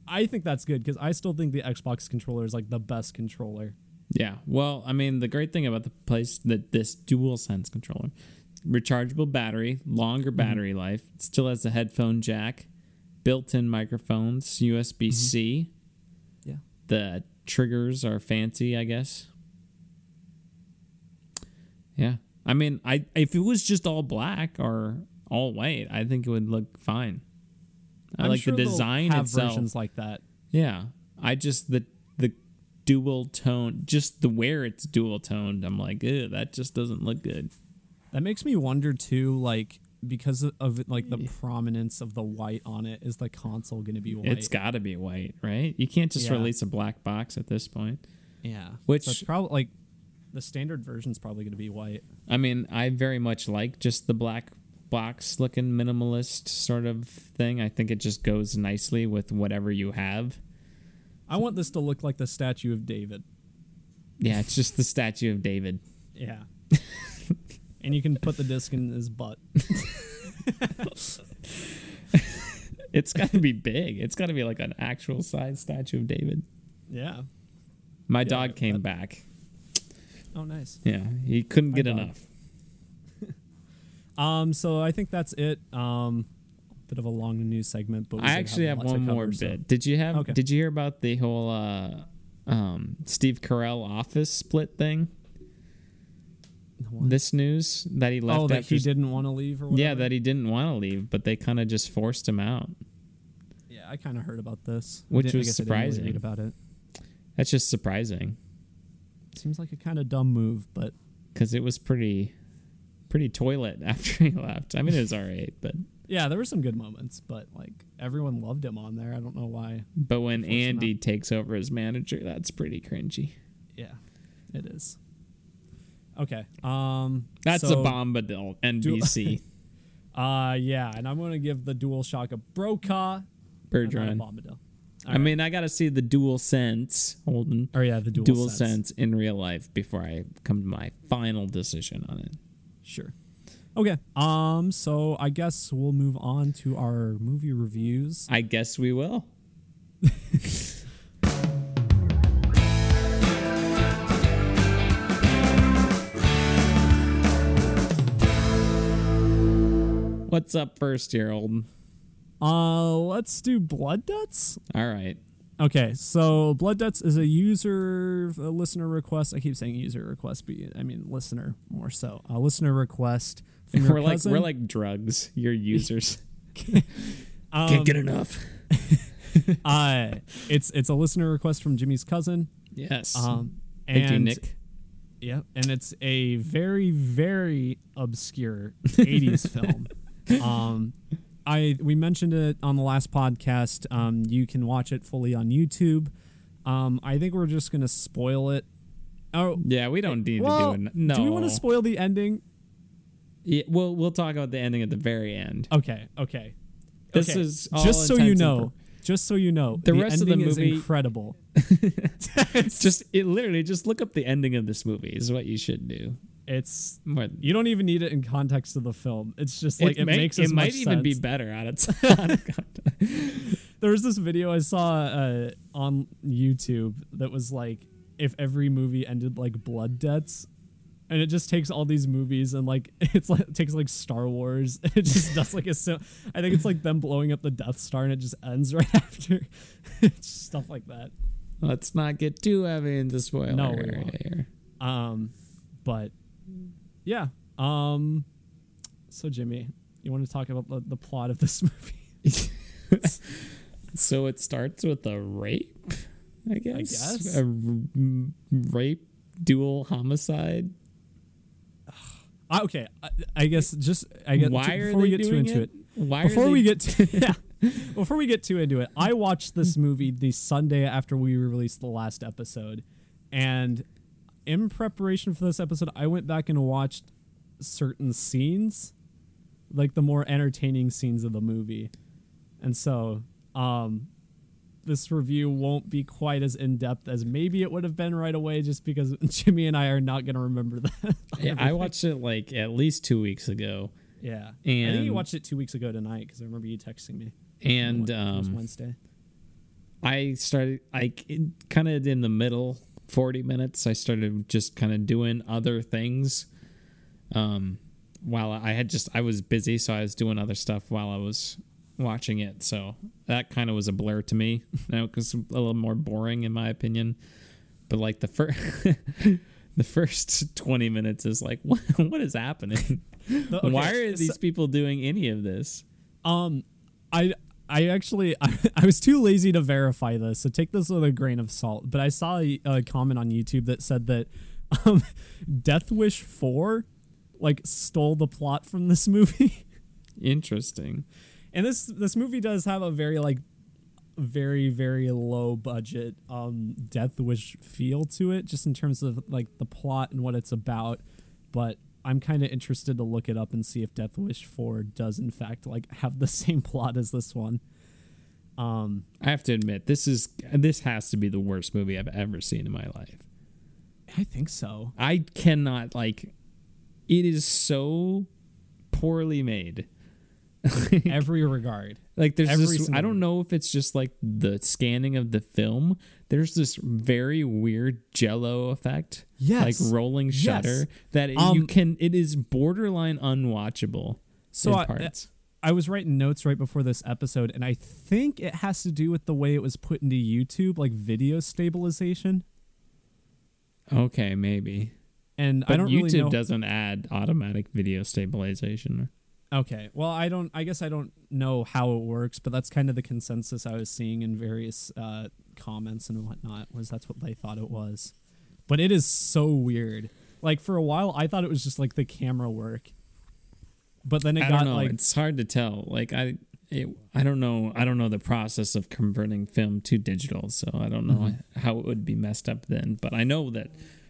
i think that's good because i still think the xbox controller is like the best controller Yeah. Well, I mean, the great thing about the place that this dual sense controller, rechargeable battery, longer Mm-hmm. battery life, still has a headphone jack, built-in microphones, USB C. Mm-hmm. yeah The triggers are fancy, I guess. Yeah. I mean, I if it was just all black or all white, I think it would look fine. I I'm like sure the design have itself. versions like that Yeah, I just the the dual tone, just the where it's dual toned. I'm like, ew, that just doesn't look good. That makes me wonder too, like because of- of like the prominence of the white on it, is the console going to be white? It's got to be white, right? You can't just Yeah. release a black box at this point. yeah, Which- so it's probably like the standard version's probably going to be white. I mean, I very much like just the black box looking minimalist sort of thing. I think it just goes nicely with whatever you have. I want this to look like the statue of David. Yeah, it's just the statue of David. Yeah, and you can put the disc in his butt. It's got to be big. It's got to be like an actual size statue of David. Yeah. My dog came that- back. Oh, nice. Yeah, he couldn't My get dog. enough. Um, so I think that's it. Um, bit of a long news segment, but we I actually have a lot to one more cover, so- bit. Did you have? Okay. Did you hear about the whole uh, um, Steve Carell office split thing? This news that he left oh, that he didn't want to leave, or whatever? yeah, that he didn't want to leave, but they kind of just forced him out. Yeah, I kind of heard about this, Which was guess I didn't really surprising. read about it. That's just surprising Seems like a kind of dumb move, but because it was pretty, pretty toilet after he left. I mean, it was all right, but yeah, there were some good moments. But like everyone loved him on there. I don't know why. but when Andy takes over as manager, that's pretty cringy. Yeah, it is. Okay. Um, That's so, a bombadil NBC Uh, yeah, and I'm gonna give the DualShock a Brokaw. and not a Bergeron. Bombadil. I mean, I gotta see the dual sense, Holden. Oh yeah, the dual, dual sense. sense in real life before I come to my final decision on it. Sure. Okay. Um. So I guess we'll move on to our movie reviews. I guess we will. What's up first here, Holden? Uh, let's do Blood Debts. All right. Okay, so Blood Debts is a user, a listener request. I keep saying user request, but I mean listener more so. A listener request from your We're like cousin. we're like drugs. Your users Um, can't get enough. uh, it's it's a listener request from Jimmy's cousin. Yes. Um, and Thank you, Nick. Yeah, and it's a very very obscure '80s film. Um, I we mentioned it on the last podcast. Um, you can watch it fully on YouTube. Um, I think we're just gonna spoil it. Oh, Yeah, we don't need well, to do it. No. do we want to spoil the ending? Yeah, we'll we'll talk about the ending at the very end. Okay, okay. This Okay, is just so you know. Just so you know, The rest of the ending is movie- incredible. Just it literally just look up the ending of this movie is what you should do. It's What you don't even need it in context of the film. It's just like it, may- makes it might even be better out of out of context. There was this video I saw uh, on YouTube that was like if every movie ended like blood debts. And it just takes all these movies and like it's like it takes like Star Wars. It just does like a sim- I think it's like them blowing up the Death Star and it just ends right after. it's stuff like that. Let's not get too heavy into spoiler No, we won't. here. Um, but yeah. Um, so Jimmy, you want to talk about the, the plot of this movie? So it starts with a rape, I guess. guess. A r- rape, dual homicide. Okay, I, I guess just I guess Why before we get too into it? it. Why before we get to yeah, before we get too into it, I watched this movie the Sunday after we released the last episode, and in preparation for this episode, I went back and watched certain scenes, like the more entertaining scenes of the movie, and so um, this review won't be quite as in depth as maybe it would have been right away, just because Jimmy and I are not going to remember that. Yeah, I watched it like at least two weeks ago, Yeah, I think you watched it two weeks ago tonight because I remember you texting me. and it was um, Wednesday. I started like kind of in the middle 40 minutes. I started just kind of doing other things um while I had just I was busy so I was doing other stuff while I was watching it. So that kind of was a blur to me. Now cuz a little more boring in my opinion. But like the first the first 20 minutes is like what what is happening? Okay, why are these people doing any of this? Um, I actually I, I was too lazy to verify this, so take this with a grain of salt. But I saw a, a comment on YouTube that said that um, Death Wish Four like stole the plot from this movie, interesting and this this movie does have a very like very very low budget um Death Wish feel to it, just in terms of like the plot and what it's about. But I'm kind of interested to look it up and see if Death Wish 4 does in fact like have the same plot as this one. Um I have to admit, this is this has to be the worst movie I've ever seen in my life. I think so. I cannot like it is so poorly made. Every regard. Like there's Every this I don't know if it's just like the scanning of the film. There's this very weird jello effect. Yes. Like rolling Yes. shutter that it- you Um, can it is borderline unwatchable So in I, parts. I was writing notes right before this episode and I think it has to do with the way it was put into YouTube like video stabilization. okay, maybe. And But I don't YouTube really know doesn't add automatic video stabilization. Okay. Well, I don't. I guess I don't know how it works, but that's kind of the consensus I was seeing in various uh, comments and whatnot. Was that's what they thought it was, but it is so weird. Like for a while, I thought it was just like the camera work, but then it I got don't know. like it's hard to tell. Like I, it, I don't know. I don't know the process of converting film to digital, so I don't know Mm-hmm. how it would be messed up then. But I know that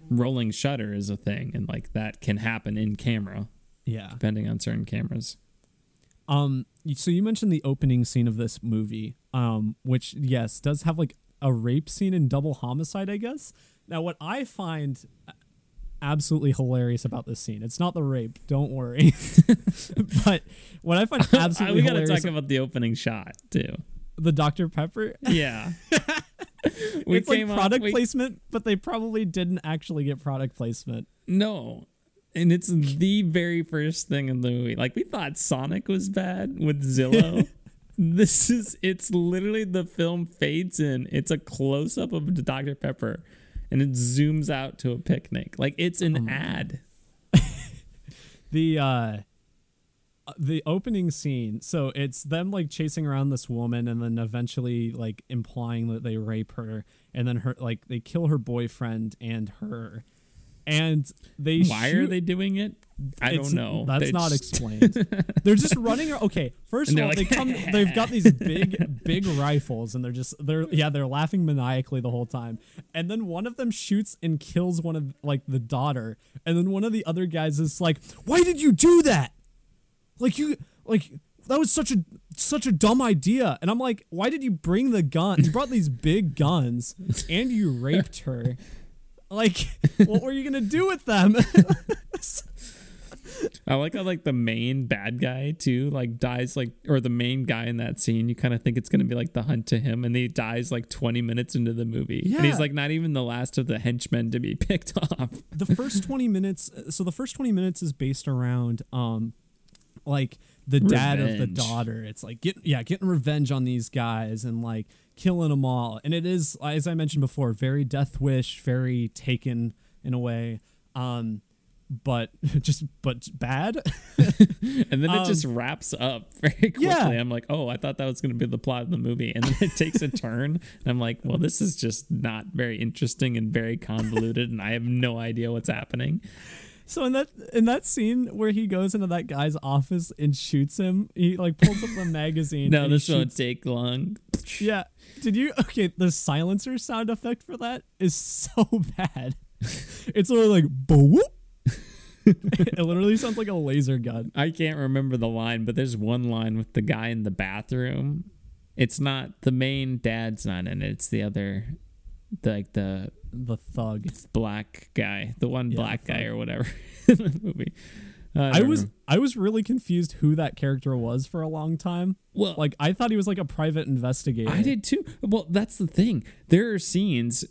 rolling shutter is a thing, and like that can happen in camera, yeah. depending on certain cameras. Um. So you mentioned the opening scene of this movie, um, which yes does have like a rape scene in Double Homicide, I guess. Now, what I find absolutely hilarious about this scene, it's not the rape. Don't worry. but what I find absolutely we got to hilarious, talk about the opening shot too. the Dr Pepper. Yeah, we it's like product we- placement, but they probably didn't actually get product placement. No. And it's the very first thing in the movie. Like we thought Sonic was bad with Zillow. this is it's literally the film fades in. It's a close up of Dr. Pepper and it zooms out to a picnic. Like it's an ad. the uh the opening scene so it's them like chasing around this woman and then eventually like implying that they rape her and then her like they kill her boyfriend and her and they Why shoot, are they doing it? I don't know. That's They're not just- explained. they're just running. Okay, first of all, they're they come. They've got these big, big rifles, and they're just they're yeah they're laughing maniacally the whole time. And then one of them shoots and kills one of like the daughter, and then one of the other guys is like, "Why did you do that? Like you like." That was such a such a dumb idea, and I'm like, why did you bring the gun? You brought these big guns, and you raped her. Like, what were you gonna do with them? I like how like the main bad guy too like dies like or the main guy in that scene. You kind of think it's gonna be like the hunt to him, and he dies like 20 minutes into the movie, and Yeah. he's like not even the last of the henchmen to be picked off. the first 20 minutes so the first 20 minutes is based around um like the dad of the daughter it's like get yeah getting revenge on these guys and like killing them all and it is as i mentioned before very death wish very taken in a way um but just but bad And then it just Um, wraps up very quickly. Yeah. I'm like, oh, I thought that was going to be the plot of the movie. And then it takes a turn. And I'm like, well, this is just not very interesting and very convoluted. and I have no idea what's happening. So in that in that scene where he goes into that guy's office and shoots him he like pulls up the magazine No, this won't take long. Yeah. Did you? Okay, the silencer sound effect for that is so bad. It's of like boop. it literally sounds like a laser gun. I can't remember the line, but there's one line with the guy in the bathroom. It's not the main dad's not in it. It's the other, the, like the The thug. black guy, the one Yeah, black the guy or whatever in the movie. Uh, I don't was know. I was really confused who that character was for a long time. well, Like I thought he was like a private investigator. I did too. Well, that's the thing. There are scenes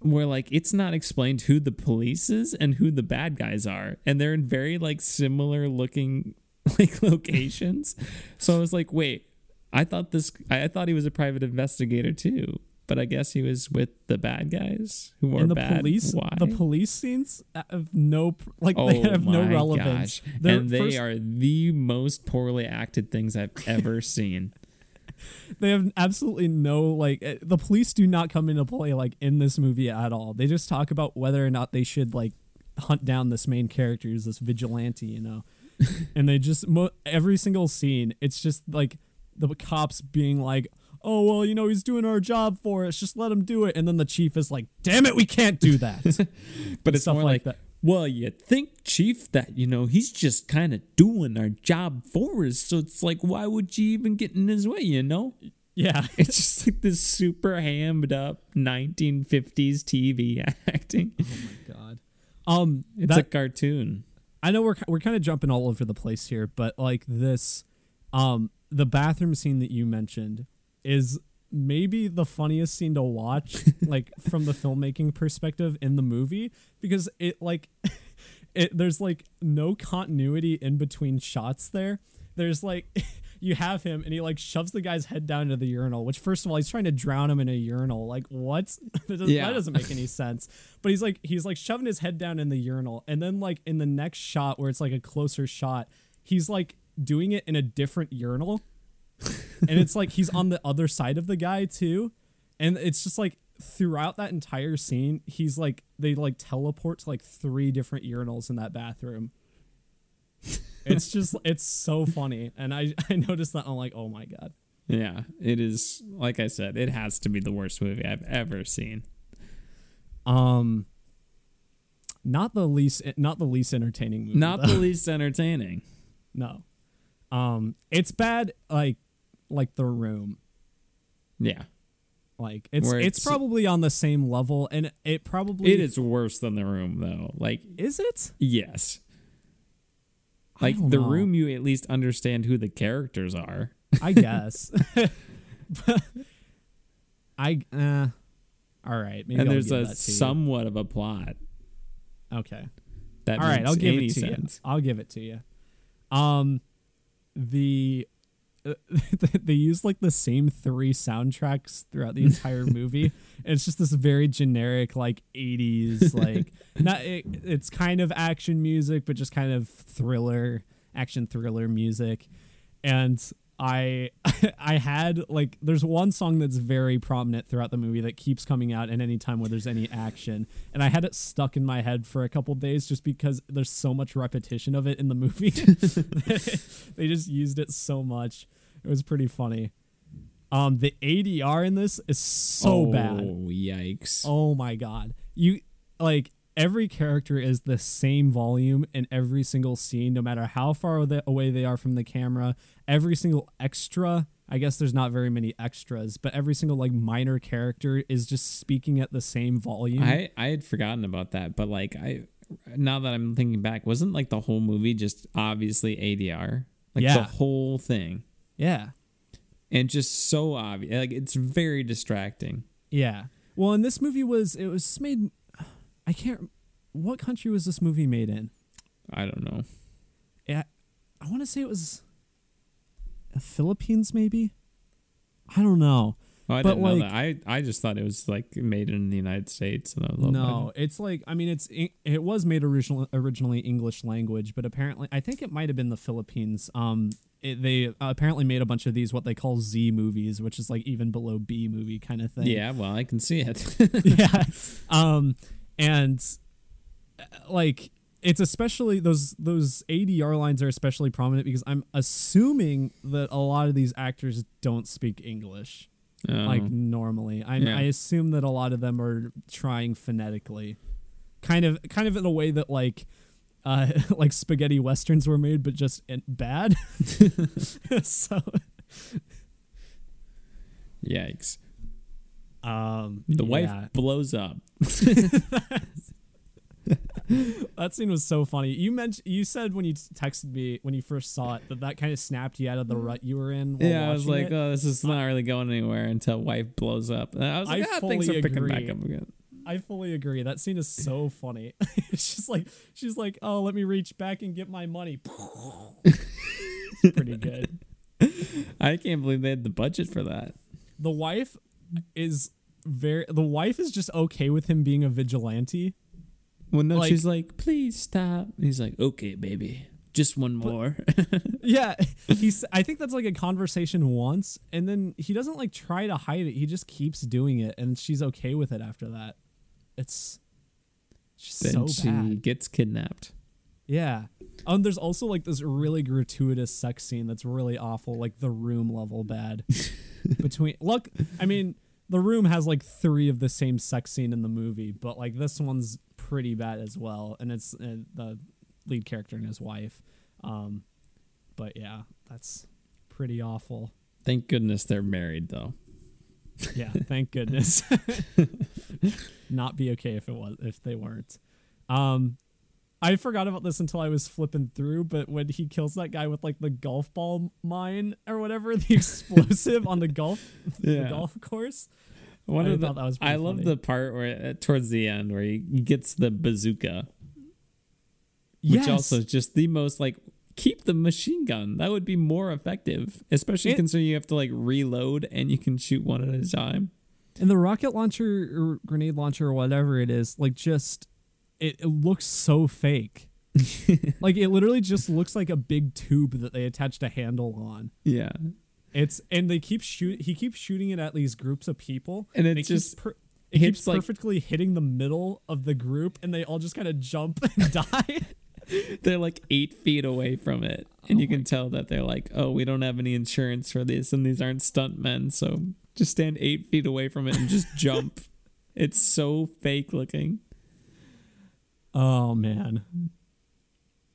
where like it's not explained who the police is and who the bad guys are, and they're in very like similar looking like locations. so I was like, wait, I thought this. I I thought he was a private investigator too, but I guess he was with the bad guys who were And the bad. police, Why? the police scenes have no like Oh they have no relevance. And they first- are the most poorly acted things I've ever seen. they have absolutely no like eh, the police do not come into play like in this movie at all they just talk about whether or not they should like hunt down this main character who's this vigilante you know and they just mo- every single scene it's just like the cops being like oh well you know he's doing our job for us just let him do it and then the chief is like damn it we can't do that But it's Stuff more like like, that. well, you think, Chief, that you know he's just kind of doing our job for us. So it's like, why would you even get in his way? You know, yeah it's just like this super hammed up 1950s TV acting. Oh my god um It's that, a cartoon. I know we're we're kind of jumping all over the place here, but like this, um, the bathroom scene that you mentioned is maybe the funniest scene to watch, like from the filmmaking perspective in the movie, because it like, it there's like no continuity in between shots. There, there's like. You have him, and he like shoves the guy's head down into the urinal. Which, first of all, he's trying to drown him in a urinal. Like, what? that, doesn't, Yeah. that doesn't make any sense. But he's like, he's like shoving his head down in the urinal, and then like in the next shot where it's like a closer shot, he's like doing it in a different urinal, and it's like he's on the other side of the guy too, and it's just like throughout that entire scene, he's like they like teleport to like three different urinals in that bathroom. It's just it's so funny, and I I noticed that I'm like, oh my god. Yeah, it is. Like I said, it has to be the worst movie I've ever seen. Um, not the least not the least entertaining movie. Not though. the least entertaining. no. Um, it's bad like like the room. Yeah, Like it's Where it's it's- probably on the same level, and it probably it is worse than the room though. Like, Is it? yes, I like don't the know. room, you at least understand who the characters are. I guess. But I uh, all right. Maybe and I'll there's give a that to you. somewhat of a plot Okay. that All right, makes I'll give any it to sense. you. I'll give it to you. Um, the they use like the same three soundtracks throughout the entire movie. and it's just this very generic like '80s like not it, it's kind of action music, but just kind of thriller action thriller music. And I I had like there's one song that's very prominent throughout the movie that keeps coming out at any time where there's any action and I had it stuck in my head for a couple days just because there's so much repetition of it in the movie. they just used it so much. It was pretty funny. Um the ADR in this is so oh, bad. Oh yikes. Oh my god. You like every character is the same volume in every single scene no matter how far away they are from the camera. Every single extra, I guess there's not very many extras, but every single like minor character is just speaking at the same volume. I I had forgotten about that, but like I now that I'm thinking back, wasn't like the whole movie just obviously ADR? Like Yeah. the whole thing. yeah. And just so obvious. Like it's very distracting. Yeah. Well, and this movie was it was made I can't what country was this movie made in? I don't know. I want to say it was the Philippines maybe. I don't know. Oh, I But, didn't know that. I, I just thought it was like made in the United States. And I No, it's like I mean it's it was made original originally English language, but apparently I think it might have been the Philippines. Um, it, they apparently made a bunch of these what they call Z movies, which is like even below B movie kind of thing. Yeah, well, I can see it. yeah. Um, and uh, like it's especially those those ADR lines are especially prominent because I'm assuming that a lot of these actors don't speak English like Oh. normally. I Yeah. I assume that a lot of them are trying phonetically, kind of kind of in a way that like. Uh, like spaghetti westerns were made, but just bad. so, Yikes. Um, The wife blows up. That scene was so funny. You mentioned you said when you texted me when you first saw it that that kind of snapped you out of the rut you were in. While yeah, I was like, it. oh, this is not really going anywhere until wife blows up. And I was like, I ah, things fully are picking back agree. up again. I fully agree. That scene is so funny. she's like, she's like, oh, let me reach back and get my money. it's pretty good. I can't believe they had the budget for that. The wife is very. The wife is just okay with him being a vigilante. Well, no, Like- she's like, please stop. And he's like, okay, baby, just one more. Yeah, he's. I think that's like a conversation once, and then he doesn't like try to hide it. He just keeps doing it, and she's okay with it after that. It's then so she bad. gets kidnapped. Yeah. Um, there's also like this really gratuitous sex scene that's really awful, like the room level bad. Between look, I mean, the room has like three of the same sex scene in the movie, but like this one's pretty bad as well, and it's uh, the lead character and his wife. Um, but yeah, that's pretty awful. Thank goodness they're married, though. Yeah, thank goodness. Not be okay if it was if they weren't. Um I forgot about this until I was flipping through, but when he kills that guy with like the golf ball mine or whatever, the explosive on the golf the golf course. One I of the, that was I love the part where uh, towards the end where he gets the bazooka, which Yes. also is just the most like keep the machine gun. That would be more effective, especially It- considering you have to like reload and you can shoot one at a time. And the rocket launcher or grenade launcher or whatever it is, like just it, it looks so fake. like it literally just looks like a big tube that they attached a handle on. Yeah, It's and they keep shoot. He keeps shooting it at these groups of people, And it just per- it keeps like- perfectly hitting the middle of the group, and they all just kind of jump and die. they're like eight feet away from it, and Oh you can tell that they're like, "Oh, we don't have any insurance for this, and these aren't stunt men, so just stand eight feet away from it and just jump." It's so fake looking. Oh man,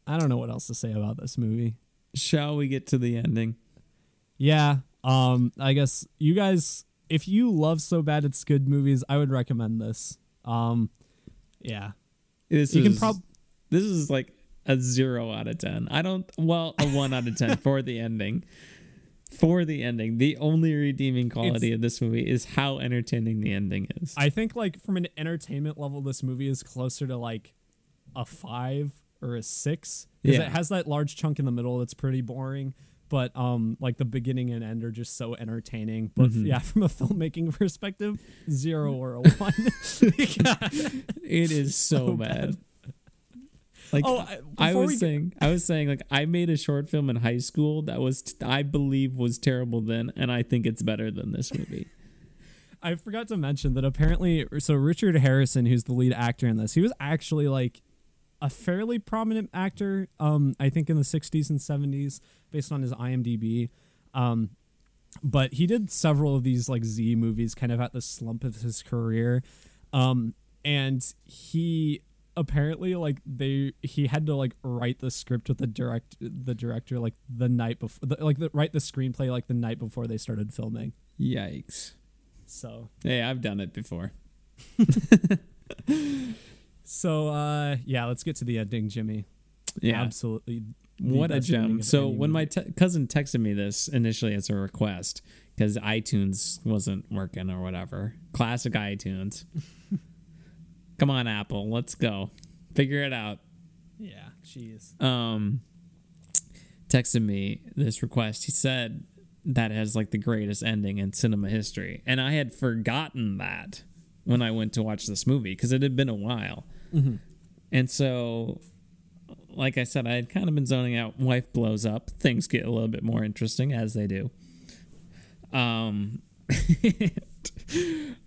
I don't know what else to say about this movie. Shall we get to the ending? Yeah, um, I guess you guys, if you love so bad it's good movies, I would recommend this. Um, yeah, This you is can prob this is like a zero out of ten. I don't well a one out of ten for the ending. For the ending, the only redeeming quality of this movie is how entertaining the ending is. I think like from an entertainment level, this movie is closer to like a five or a six because Yeah. it has that large chunk in the middle that's pretty boring. But um, like the beginning and end are just so entertaining. But Mhm. yeah, from a filmmaking perspective, zero or a one. it is so, So bad. bad. Like Oh, I- I was saying, I was saying, like I made a short film in high school that was, I believe, was terrible then, and I think it's better than this movie. I forgot to mention that apparently, so Richard Harrison, who's the lead actor in this, he was actually like a fairly prominent actor. Um, I think in the '60s and '70s, based on his IMDb. Um, but he did several of these like Z movies, kind of at the slump of his career. Um, and he apparently like they he had to like write the script with the direct the director like the night before the, like the, write the screenplay like the night before they started filming Yikes! so Hey, I've done it before. So uh yeah, let's get to the ending, Jimmy. Yeah, Absolutely. what a gem. So when my te- cousin texted me this initially as a request because iTunes wasn't working or whatever, classic iTunes. Come on, Apple, let's go, figure it out. Yeah, jeez. um texted me this request. He said that has like the greatest ending in cinema history, and I had forgotten that when I went to watch this movie because it had been a while. And so, like I said, I had kind of been zoning out. Wife blows up. Things get a little bit more interesting as they do. Um,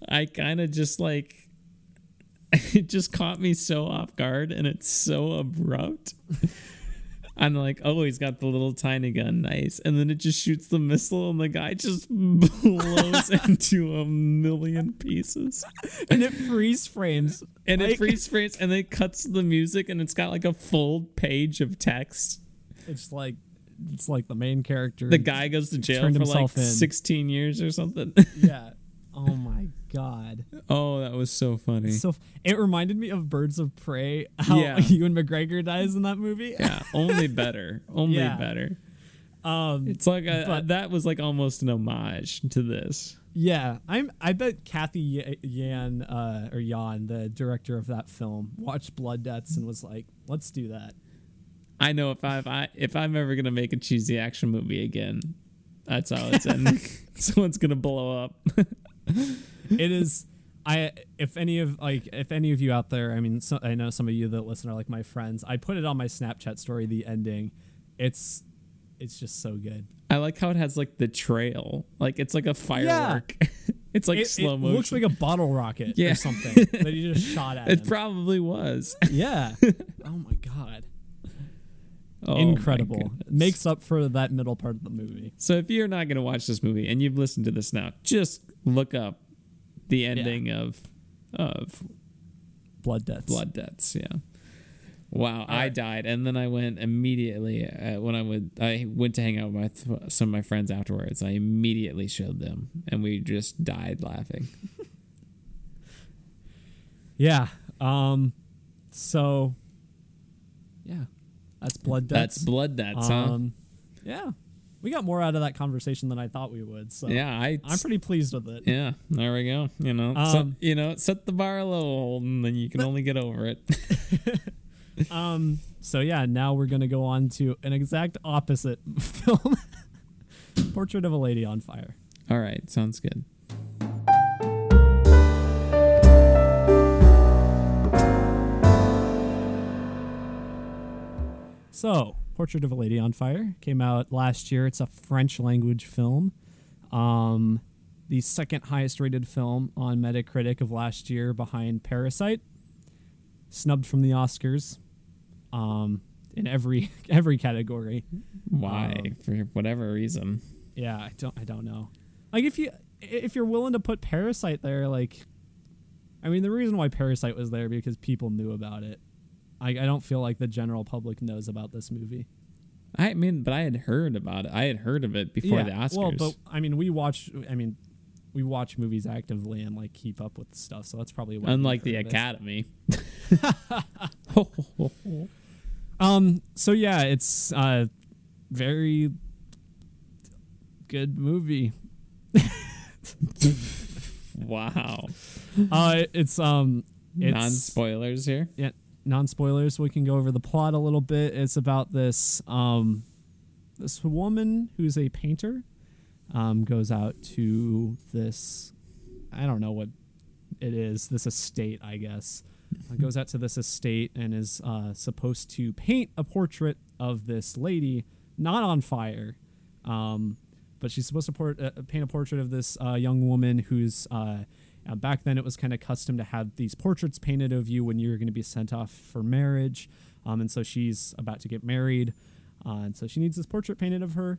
I kind of just like it just caught me so off guard and it's so abrupt. I'm like, oh, he's got the little tiny gun, nice. And then it just shoots the missile and the guy just blows into a million pieces. And it freeze frames. And it Like- freeze frames and then it cuts the music and it's got like a full page of text. It's like it's like the main character. The guy goes to jail for like in. 16 years or something. Yeah. Oh my god. oh, that was so funny. So it reminded me of Birds of Prey. How Yeah. Ewan McGregor dies in that movie. yeah, only better. Only Yeah. better. Um. It's like a, But- that was like almost an homage to this. Yeah. I'm. I bet Cathy Y- Yan uh, or Yan, the director of that film, watched Blood Debts and was like, "Let's do that." I know if I if I if I'm ever gonna make a cheesy action movie again, that's how it's ending. Someone's gonna blow up. It is i if any of like if any of you out there i mean so, i know some of you that listen are like my friends i put it on my snapchat story the ending it's it's just so good I like how it has like the trail, like it's like a firework. it's like it, slow it motion. looks like a bottle rocket Yeah. or something that you just shot at it him. probably was. yeah oh my god Oh incredible goodness. makes up for that middle part of the movie So if you're not gonna watch this movie and you've listened to this now, just look up the ending of of blood debts Blood Debts. Yeah. Wow, I died, and then I went immediately uh, when I would I went to hang out with my, some of my friends afterwards. I immediately showed them, and we just died laughing. yeah um so yeah that's blood debts That's Blood Debts, huh? um yeah we got more out of that conversation than i thought we would so Yeah, I. i'm pretty pleased with it Yeah, there we go. You know, Um, you know, set the bar a little low, Holden, then you can only get over it. Um. So yeah, now we're gonna go on to an exact opposite film, Portrait of a Lady on Fire. All right, sounds good. So, Portrait of a Lady on Fire came out last year. It's a French language film. Um, the second highest rated film on Metacritic of last year, behind Parasite. Snubbed from the Oscars. Um, in every every category. Why? Um, For whatever reason. Yeah, I don't I don't know. Like if you if you're willing to put Parasite there, like I mean the reason why Parasite was there because people knew about it. I, I don't feel like the general public knows about this movie. I mean, but I had heard about it. I had heard of it before the Oscars. Well, but I mean we watch I mean we watch movies actively and like keep up with stuff, so that's probably why. Unlike the heard of it. Academy. Um. So yeah, it's uh very good movie. wow. Uh, it's um, it's Non spoilers here. yeah, non spoilers. We can go over the plot a little bit. It's about this um, this woman who's a painter, um, goes out to this, I don't know what it is. This estate, I guess. uh, goes out to this estate and is uh, supposed to paint a portrait of this lady, not on fire, um, but she's supposed to port, uh, paint a portrait of this uh, young woman who's. Uh, back then, it was kind of custom to have these portraits painted of you when you're going to be sent off for marriage, um, and so she's about to get married, uh, and so she needs this portrait painted of her.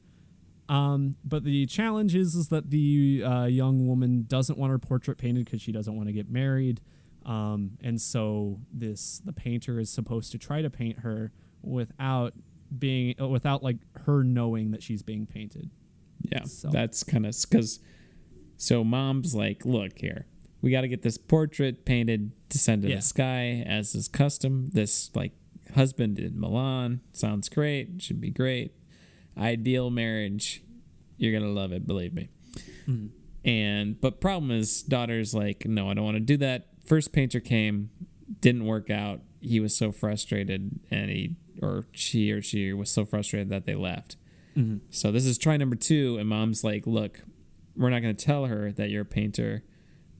Um, but the challenge is, is that the uh, young woman doesn't want her portrait painted because she doesn't want to get married. Um, and so this the painter is supposed to try to paint her without being uh, without like her knowing that she's being painted. Yeah, So- that's kind of because. So mom's like, look here, we got to get this portrait painted to send to Yeah. this guy as is custom. This like husband in Milan sounds great, should be great. Ideal marriage, you're gonna love it, believe me. Mhm. And but problem is, daughter's like, no, I don't want to do that. First painter came, didn't work out. He was so frustrated, and he or she or she was so frustrated that they left. Mhm. So this is try number two, and mom's like, "Look, we're not going to tell her that you're a painter,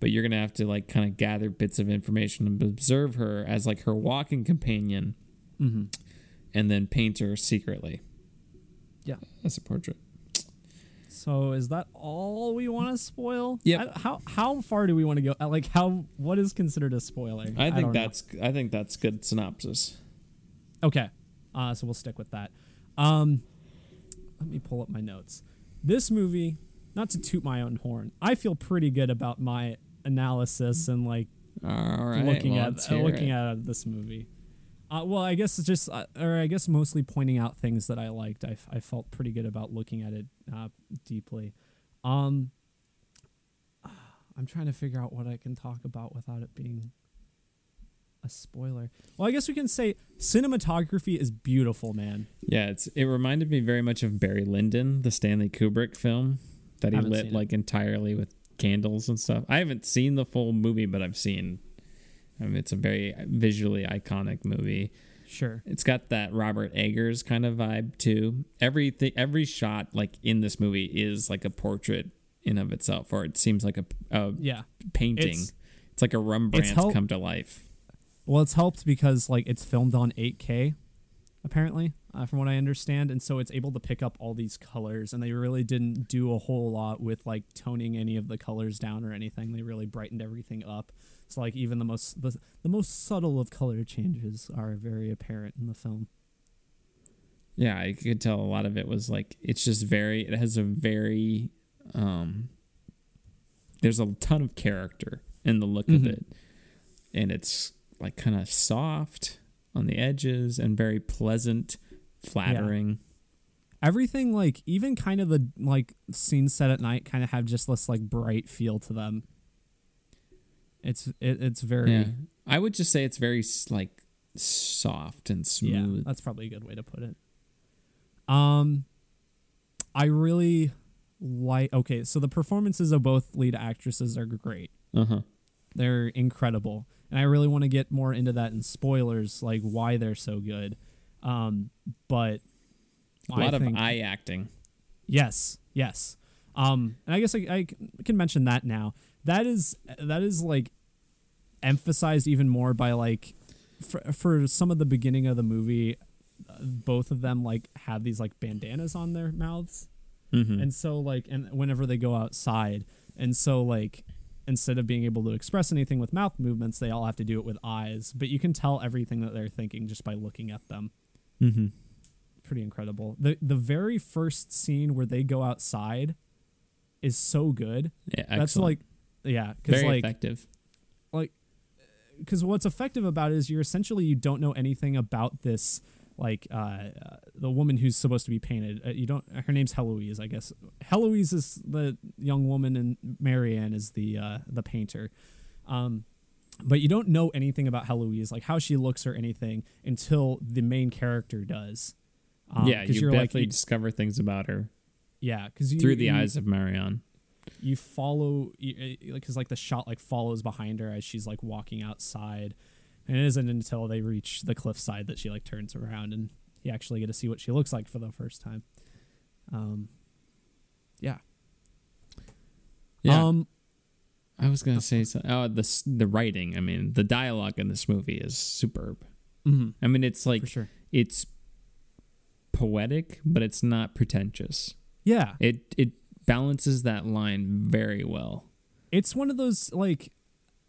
but you're going to have to like kind of gather bits of information and observe her as like her walking companion, Mhm. and then paint her secretly." Yeah. as a portrait. So is that all we want to spoil? Yeah. How how far do we want to go? Uh, Like how what is considered a spoiler? I think know. that's I think that's good synopsis. Okay. Uh, so we'll stick with that. Um, let me pull up my notes. This movie, not to toot my own horn, I feel pretty good about my analysis and like All right, looking well, at uh, looking it. at this movie. Uh, well, I guess it's just, uh, or I guess mostly pointing out things that I liked. I, f- I felt pretty good about looking at it uh, deeply. Um, I'm trying to figure out what I can talk about without it being a spoiler. Well, I guess we can say cinematography is beautiful, man. Yeah, it's it reminded me very much of Barry Lyndon, the Stanley Kubrick film that he lit seen it. like entirely with candles and stuff. I haven't seen the full movie, but I've seen. I mean, it's a very visually iconic movie. Sure. It's got that Robert Eggers kind of vibe too. Everything, every shot like in this movie is like a portrait in of itself, or it seems like a, a Yeah. painting. It's- It's, like a Rembrandt help- come to life. Well, it's helped because like it's filmed on 8K, apparently, uh, from what I understand, and so it's able to pick up all these colors. And they really didn't do a whole lot with like toning any of the colors down or anything. They really brightened everything up. So like even the most the, the most subtle of color changes are very apparent in the film. Yeah, I could tell a lot of it was like it's just very it has a very um there's a ton of character in the look of Mhm. it. And it's like kind of soft on the edges and very pleasant, flattering. Everything like even kind of the like scenes set at night kind of have just this like bright feel to them. It's it, it's very Yeah. I would just say it's very like soft and smooth. Yeah, that's probably a good way to put it. Um, I really like. Okay, so the performances of both lead actresses are great. Uh-huh. They're incredible, and I really want to get more into that in spoilers, like why they're so good. Um, but A lot I of think, eye acting. Yes, yes. Um, and I guess I, I can mention that now. That is that is like emphasized even more by like for for some of the beginning of the movie, both of them like have these like bandanas on their mouths, Mhm. and so like and whenever they go outside, and so like instead of being able to express anything with mouth movements, they all have to do it with eyes. But you can tell everything that they're thinking just by looking at them Mhm. pretty incredible. The the very first scene where they go outside is so good. Yeah, That's excellent. like yeah, very like effective. like cuz what's effective about it is you're essentially you don't know anything about this like uh, uh the woman who's supposed to be painted. Uh, you don't her name's Heloise, I guess. Heloise is the young woman and Marianne is the uh the painter. Um but you don't know anything about Heloise, like how she looks or anything, until the main character does. Um, yeah, you you're definitely like, discover things about her Yeah, because you through the you, eyes of Marianne. you follow because like the shot like follows behind her as she's like walking outside, and it isn't until they reach the cliffside that she like turns around and you actually get to see what she looks like for the first time. Um, yeah. Yeah. Um, I was gonna say so, oh the the writing. I mean, the dialogue in this movie is superb. Mm-hmm. I mean, it's like sure. it's poetic, but it's not pretentious. Yeah, It it balances that line very well. it's one of those like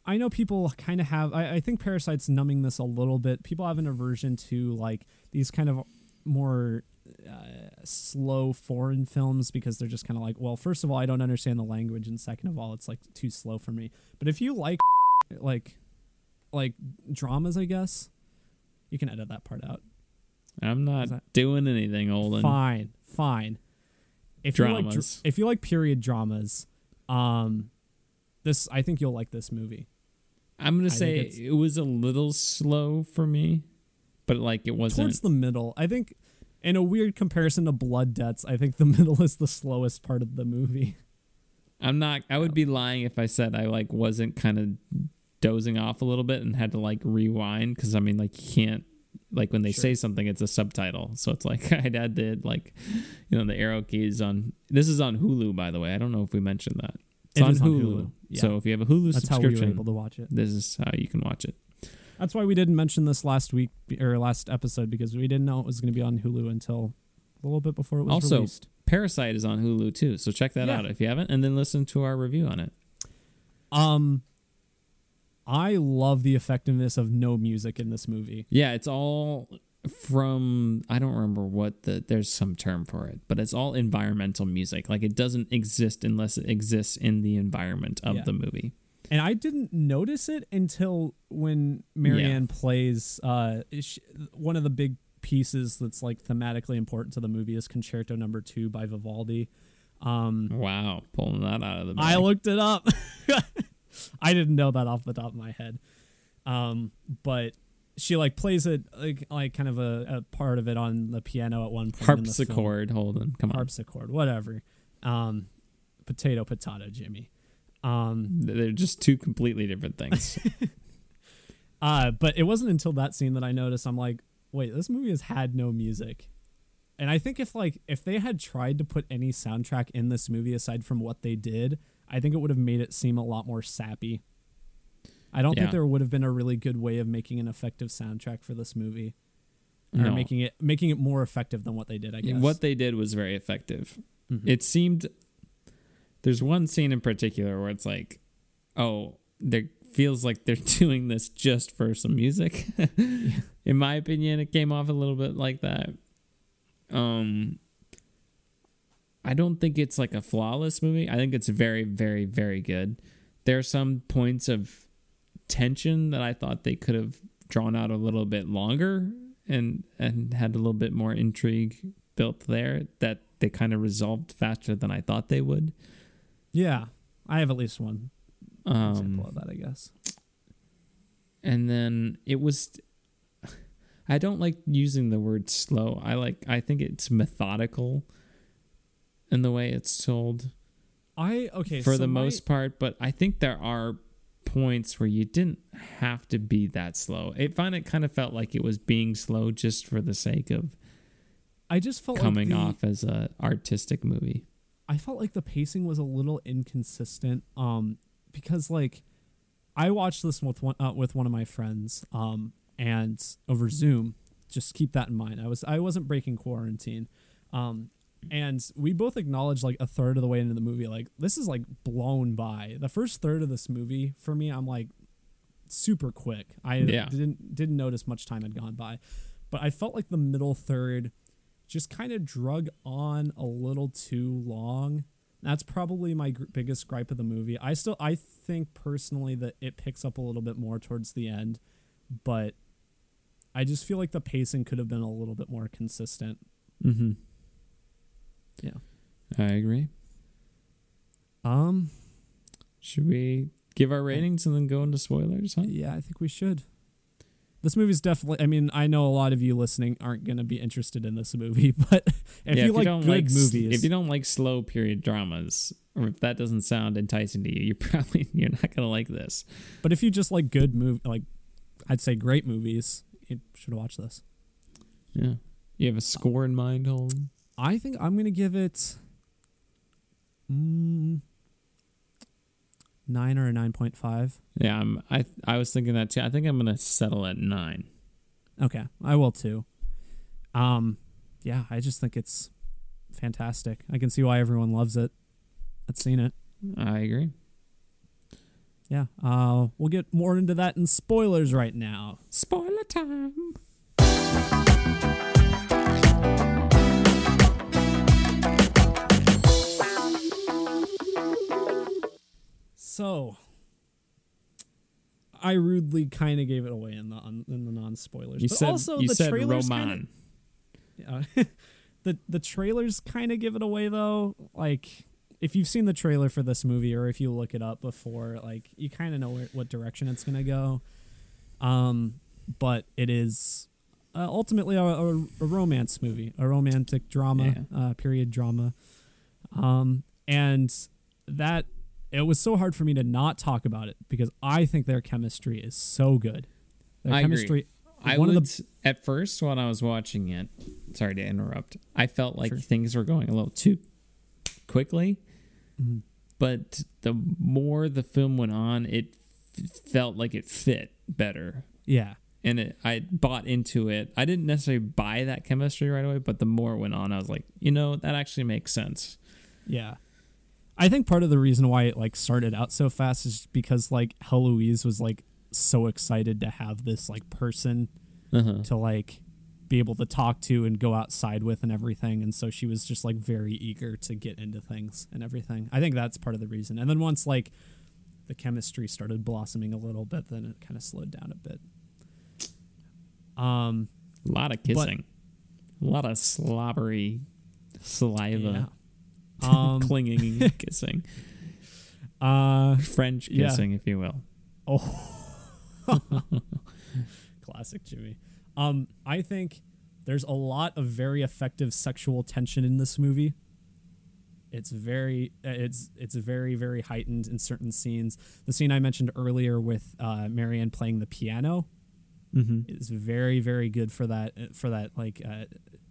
I know people kind of have. I, I think Parasite's numbing this a little bit. People have an aversion to like these kind of more uh, slow foreign films because they're just kind of like, well, first of all, I don't understand the language, and second of all, it's like too slow for me. But if you like like like dramas, I guess you can edit that part out. I'm not that- doing anything, Holden. Fine, fine. If you like dr- if you like period dramas, um, this I think you'll like this movie. I'm gonna I say it was a little slow for me, but like it wasn't. Towards the middle, I think. In a weird comparison to Blood Debts, I think the middle is the slowest part of the movie. I'm not. I would be lying if I said I like wasn't kind of dozing off a little bit and had to like rewind because I mean like you can't like when they Sure. say something it's a subtitle so it's like I had to like you know the arrow keys on this is on Hulu by the way I don't know if we mentioned that it's It on, is on Hulu. Hulu, yeah. so if you have a Hulu That's how we were subscription able to watch it. this is how you can watch it That's why we didn't mention this last week or last episode because we didn't know it was going to be on Hulu until a little bit before it was Also, released. Parasite is on Hulu too so check that Yeah. out if you haven't and then listen to our review on it Um, I love the effectiveness of no music in this movie. Yeah, it's all from I don't remember what the there's some term for it, but it's all environmental music. Like it doesn't exist unless it exists in the environment of Yeah. the movie. And I didn't notice it until when Marianne plays uh sh one of the big pieces that's like thematically important to the movie is Concerto Number Two by Vivaldi. Um, Wow, pulling that out of the bag. I looked it up. I didn't know that off the top of my head. Um, but she like plays it like like kind of a, a part of it on the piano at one point. in the film. harpsichord. Holden, come on. harpsichord, whatever. Um, potato, potato, Jimmy. Um, They're just two completely different things. uh, but it wasn't until that scene that I noticed. I'm like, wait, this movie has had no music. And I think if like if they had tried to put any soundtrack in this movie aside from what they did, I think it would have made it seem a lot more sappy. I don't Yeah. think there would have been a really good way of making an effective soundtrack for this movie, or No. making it making it more effective than what they did. I guess What they did was very effective. Mhm. It seemed there's one scene in particular where it's like, oh, there feels like they're doing this just for some music. in my opinion, it came off a little bit like that. Um I don't think it's like a flawless movie. I think it's very, very, very good. There are some points of tension that I thought they could have drawn out a little bit longer and and had a little bit more intrigue built there that they kind of resolved faster than I thought they would. Yeah, I have at least one example Um, of that. I guess. and then it was I don't like using the word slow. I like I think it's methodical in the way it's told I okay for so the my- most part, but I think there are points where you didn't have to be that slow. I find it kind of felt like it was being slow just for the sake of I just felt coming like the, off as a artistic movie. I felt like the pacing was a little inconsistent. Um, because like I watched this with one uh, with one of my friends. Um, and over Zoom. Just keep that in mind. I was I wasn't breaking quarantine. Um, and we both acknowledged like a third of the way into the movie, like this is like blown by. The first third of this movie for me, I'm like super quick. I Yeah. didn't didn't notice much time had gone by, but I felt like the middle third just kind of drug on a little too long. That's probably my gr- biggest gripe of the movie. I still I think personally that it picks up a little bit more towards the end, but I just feel like the pacing could have been a little bit more consistent. Mm-hmm. Yeah. I agree. Um Should we give our ratings and then go into spoilers? Huh? yeah, I think we should. This movie's definitely I mean, I know a lot of you listening aren't going to be interested in this movie, but if Yeah, you like don't good like movies, if you don't like slow period dramas, or if that doesn't sound enticing to you, you're probably you're not gonna like this. but if you just like good movie, like I'd say great movies, you should watch this. Yeah. You have a score in mind, Holden? I think I'm gonna give it. Mm, nine or a nine point five. Yeah, I'm, I I was thinking that too. I think I'm gonna settle at nine. Okay, I will too. Um, yeah, I just think it's fantastic. I can see why everyone loves it. I've seen it. I agree. Yeah. Uh, we'll get more into that in spoilers right now. Spoiler time. So, I rudely kind of gave it away in the in the non spoilers, You but said also you the said trailers Roman. kinda, yeah. the the trailers kind of give it away though. Like if you've seen the trailer for this movie or if you look it up before, like you kind of know where, what direction it's gonna go. Um, but it is uh, ultimately a, a, a romance movie, a romantic drama, uh, period drama. Um, and that it was so hard for me to not talk about it because I think their chemistry is so good. Their I agree. chemistry. I one would of the at first when I was watching it. Sorry to interrupt. I felt like Sure. things were going a little too quickly, Mhm. but the more the film went on, it f- felt like it fit better, yeah. and it, I bought into it. I didn't necessarily buy that chemistry right away, but the more it went on, I was like, you know, that actually makes sense. Yeah. I think part of the reason why it like started out so fast is because like Heloise was like so excited to have this like person Uh-huh. to like be able to talk to and go outside with and everything and so she was just like very eager to get into things and everything. I think that's part of the reason. And then once like the chemistry started blossoming a little bit then it kind of slowed down a bit. Um A lot of kissing, a lot of slobbery saliva, yeah. Um clinging, and kissing, uh French Yeah. kissing, if you will. Oh. Classic Jimmy. Um, I think there's a lot of very effective sexual tension in this movie. It's very uh, it's it's very very heightened in certain scenes. The scene I mentioned earlier with uh, Marianne playing the piano Mm-hmm. is very very good for that for that like uh,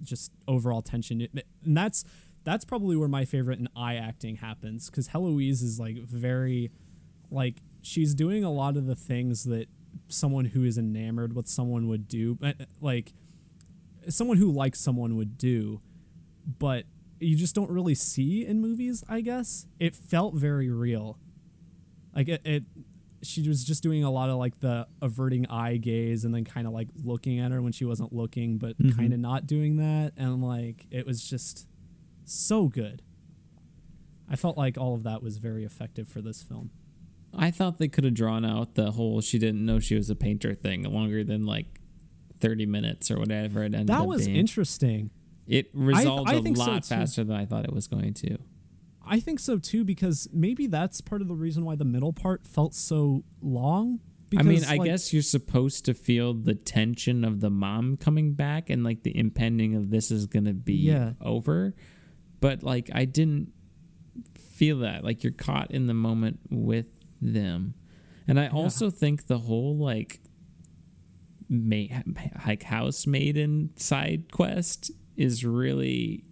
just overall tension. And that's that's probably where my favorite in eye acting happens because Heloise is like very like she's doing a lot of the things that someone who is enamored with someone would do but, like someone who likes someone would do but you just don't really see in movies i guess it felt very real like it, it she was just doing a lot of like the averting eye gaze and then kind of like looking at her when she wasn't looking but Mhm. kind of not doing that and like it was just so good i felt like all of that was very effective for this film I thought they could have drawn out the whole she didn't know she was a painter thing longer than like 30 minutes or whatever it ended up. that was being. interesting it resolved I a so, lot too. faster than I thought it was going to. I think so too because maybe that's part of the reason why the middle part felt so long. I mean, I like, guess you're supposed to feel the tension of the mom coming back and like the impending of this is going to be Yeah. over. But like, I didn't feel that. Like, you're caught in the moment with them. And I also think the whole like, ma- like housemaiden side quest is really,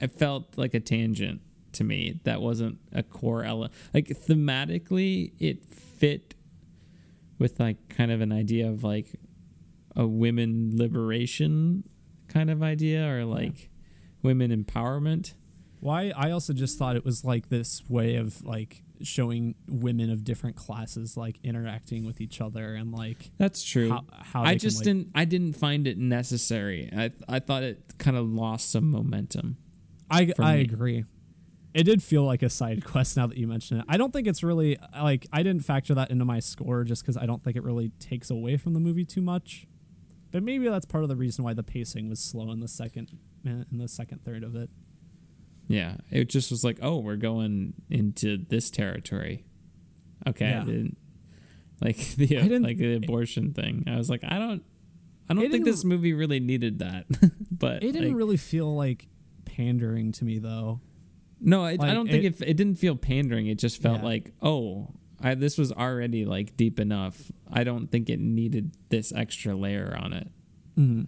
it felt like a tangent to me. That wasn't a core element. Like, thematically, it fit with like kind of an idea of like a women liberation kind of idea or like women empowerment. why I also just thought it was like this way of like showing women of different classes like interacting with each other and like That's true. how, how I can, just like- didn't I didn't find it necessary. I I thought it kind of lost some momentum. I I me. agree. It did feel like a side quest now that you mention it. I don't think it's really like I didn't factor that into my score just because I don't think it really takes away from the movie too much. But maybe that's part of the reason why the pacing was slow in the second in the second third of it. Yeah, it just was like, "Oh, we're going into this territory." Okay, Yeah. I didn't like the didn't- like the abortion thing. I was like, "I don't I don't think this movie really needed that." but It didn't like, really feel like pandering to me though. No, I, I don't think it- it, it didn't feel pandering. It just felt Yeah. like, oh, I, this was already like deep enough. I don't think it needed this extra layer on it. Mm.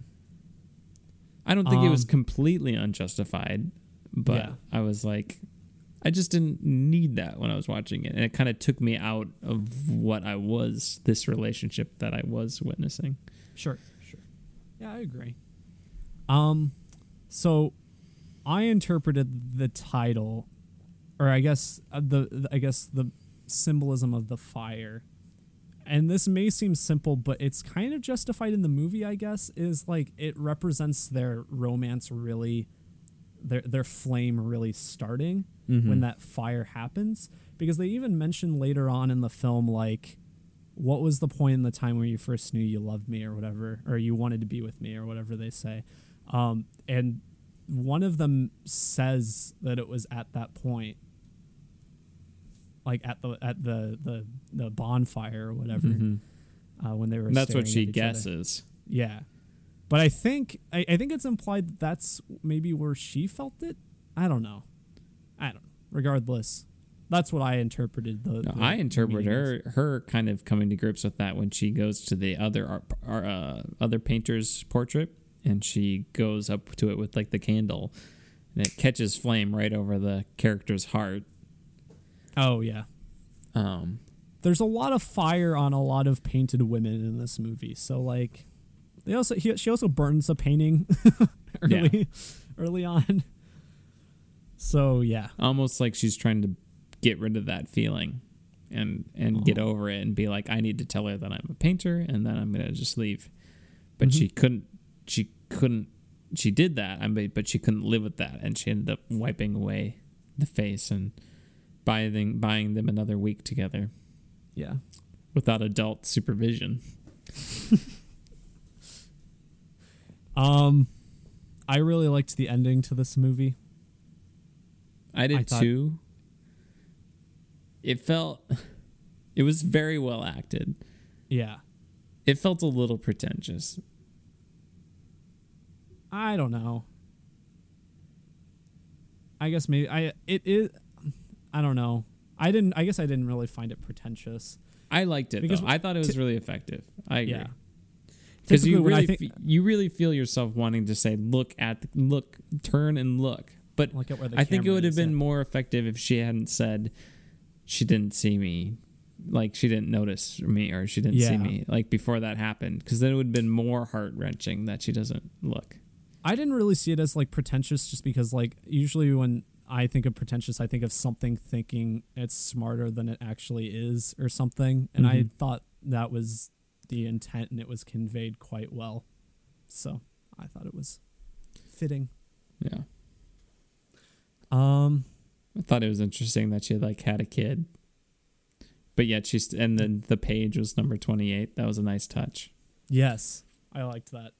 I don't think it was Um, completely unjustified, but Yeah. I was like, I just didn't need that when I was watching it, and it kind of took me out of what I was, this relationship that I was witnessing. Sure, sure. Yeah, I agree. Um, so I interpreted the title, or I guess uh, the I guess the symbolism of the fire, and this may seem simple, but it's kind of justified in the movie. I guess is like it represents their romance really, their their flame really starting when that fire happens, because they even mention later on in the film like what was the point in the time where you first knew you loved me or whatever or you wanted to be with me or whatever they say um, and one of them says that it was at that point like at the at the the, the bonfire or whatever uh, when they were And that's what she each other. guesses. yeah but i think I, I think it's implied that that's maybe where she felt it i don't know i don't know regardless that's what i interpreted the, No, the I interpret her her kind of coming to grips with that when she goes to the other art, uh, other painter's portrait and she goes up to it with like the candle and it catches flame right over the character's heart. Oh yeah Um, there's a lot of fire on a lot of painted women in this movie. So like, they also he, she also burns a painting early early on. So yeah, almost like she's trying to get rid of that feeling and and get Uh-huh. over it and be like I need to tell her that I'm a painter and then I'm going to just leave. But Mm-hmm. she couldn't she couldn't she did that I mean, but she couldn't live with that and she ended up wiping away the face and buying buying them another week together yeah. without adult supervision. Um, I really liked the ending to this movie. I did I thought- too. It felt it was very well acted. Yeah, It felt a little pretentious. I don't know. I guess maybe I it is. I don't know. I didn't. I guess I didn't really find it pretentious. I liked it Because though. I thought it was t- really effective. I agree. Yeah. Because you Typically when I really, think- you really feel yourself wanting to say, "Look at, the, look, turn and look." But Look at I think it would have been yeah. more effective if she hadn't said, "She didn't see me," like she didn't notice me or she didn't see me, like before that happened. Because then it would have been more heart wrenching that she doesn't look. I didn't really see it as like pretentious just because like usually when I think of pretentious I think of something thinking it's smarter than it actually is or something and I Mhm. thought that was the intent and it was conveyed quite well. So, I thought it was fitting. Yeah, Um I thought it was interesting that she like had a kid, but yet she's and then the page was number twenty eight. That was a nice touch. yes, I liked that.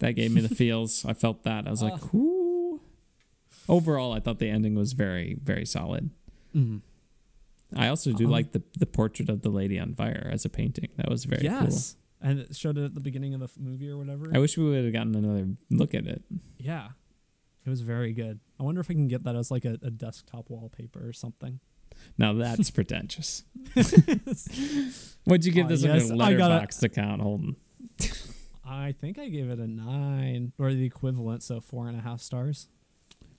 That gave me the feels. I felt that. I was like, Ah. whoo. Overall, I thought the ending was very, very solid. Mhm. I also do Um, like the the portrait of the lady on fire as a painting. That was very yes. And it showed it at the beginning of the movie or whatever. I wish we would have gotten another look at it. yeah. It was very good. I wonder if I can get that as like a, a desktop wallpaper or something. Now that's pretentious. What'd you give Uh, this yes, on I Letterboxd account, Holden? I think I gave it a nine or the equivalent, so four and a half stars.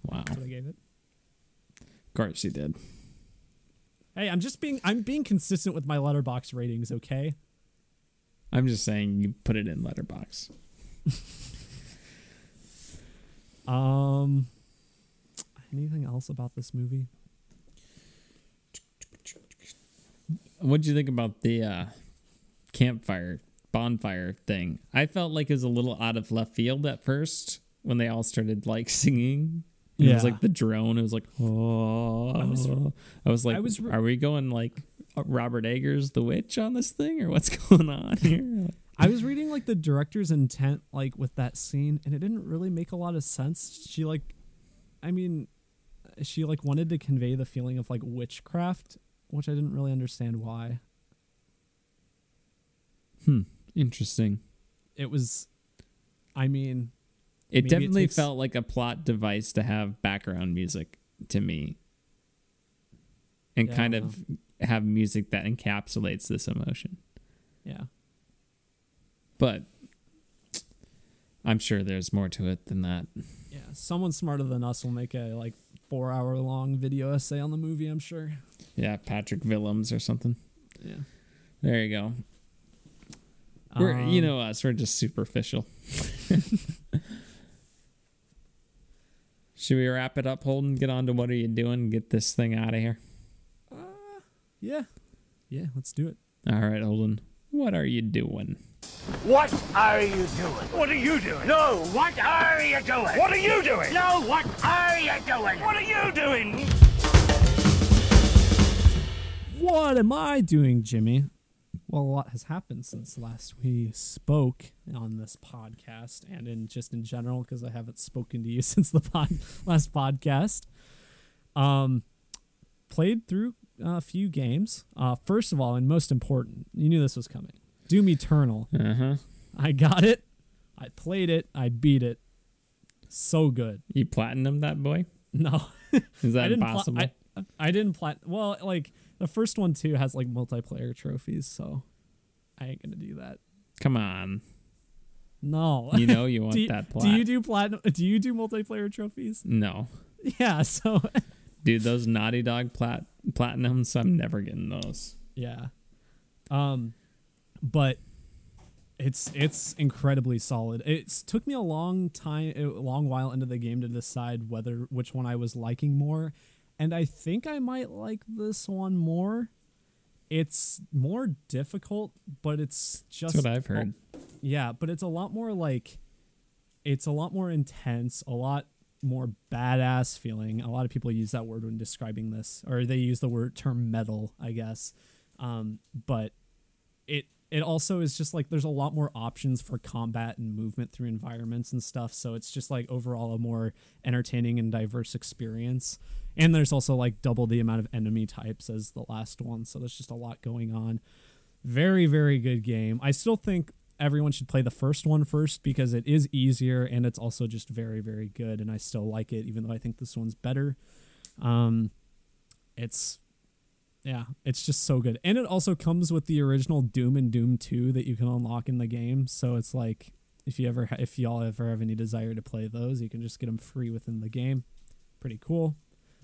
Wow. That's what I gave it. Of course you did. Hey, I'm just being I'm being consistent with my Letterboxd ratings, okay? I'm just saying you put it in Letterboxd. Um anything else about this movie? What'd you think about the uh, campfire bonfire thing? I felt like it was a little out of left field at first when they all started like singing. And It was like the drone. It was like, oh. I was- was, like, I was re- are we going like uh, Robert Eggers, the witch, on this thing, or what's going on here? I was reading like the director's intent like with that scene and it didn't really make a lot of sense. She like I mean she like wanted to convey the feeling of like witchcraft, which I didn't really understand why. hmm. Interesting. It was I mean, It Maybe it definitely takes- felt like a plot device to have background music to me, and Yeah, kind of have music that encapsulates this emotion. yeah. But I'm sure there's more to it than that. Yeah, someone smarter than us will make a like four hour long video essay on the movie. I'm sure. Yeah, Patrick Willems or something. Yeah. There you go. We're you Um, know us. We're just superficial. Should we wrap it up, Holden? Get on to what are you doing? Get this thing out of here. Uh, yeah. Yeah. Let's do it. All right, Holden. What are you doing? What are you doing? What are you doing? No, what are you doing? What are you doing? No, what are you doing? What are you doing? What am I doing, Jimmy? Well, a lot has happened since last we spoke on this podcast and in just in general because I haven't spoken to you since the pod, last podcast. Um, played through a few games. Uh, first of all, and most important, you knew this was coming. Doom Eternal. Uh huh. I got it. I played it. I beat it. So good. You platinum that boy? No, Is that I didn't. Pla-? I, I didn't plat. Well, like the first one too has like multiplayer trophies, so I ain't gonna do that. Come on. No. You know you want do, that plat. do you do platinum? Do you do multiplayer trophies? no. Yeah. So Dude, those Naughty Dog plat platinums, I'm never getting those. yeah. Um, but it's it's incredibly solid. It's took me a long time, a long while into the game to decide whether which one I was liking more, and I think I might like this one more. It's more difficult, but it's just That's what I've heard. Yeah, but it's a lot more like it's a lot more intense, a lot more badass feeling. A lot of people use that word when describing this, or they use the word term metal, I guess. Um, but it it also is just like there's a lot more options for combat and movement through environments and stuff. So it's just like overall a more entertaining and diverse experience. And there's also like double the amount of enemy types as the last one. So there's just a lot going on. Very, very good game. I still think everyone should play the first one first because it is easier and it's also just very, very good. And I still like it, even though I think this one's better. Um, it's yeah, it's just so good. And it also comes with the original Doom and Doom 2 that you can unlock in the game. So it's like if you ever ha- if y'all ever have any desire to play those, you can just get them free within the game. Pretty cool.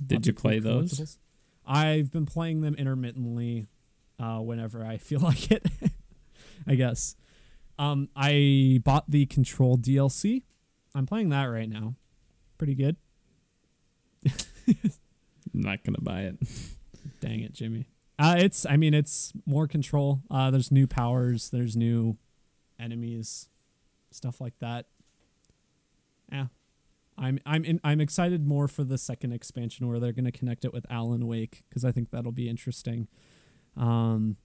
Did Lots you play those? I've been playing them intermittently uh, whenever I feel like it. I guess. Um, I bought the Control DLC. I'm playing that right now. Pretty good. I'm not gonna buy it. Dang it, Jimmy. Uh, it's I mean it's more control. Uh, there's new powers. There's new enemies, stuff like that. Yeah, I'm I'm in, I'm excited more for the second expansion where they're gonna connect it with Alan Wake because I think that'll be interesting. Um,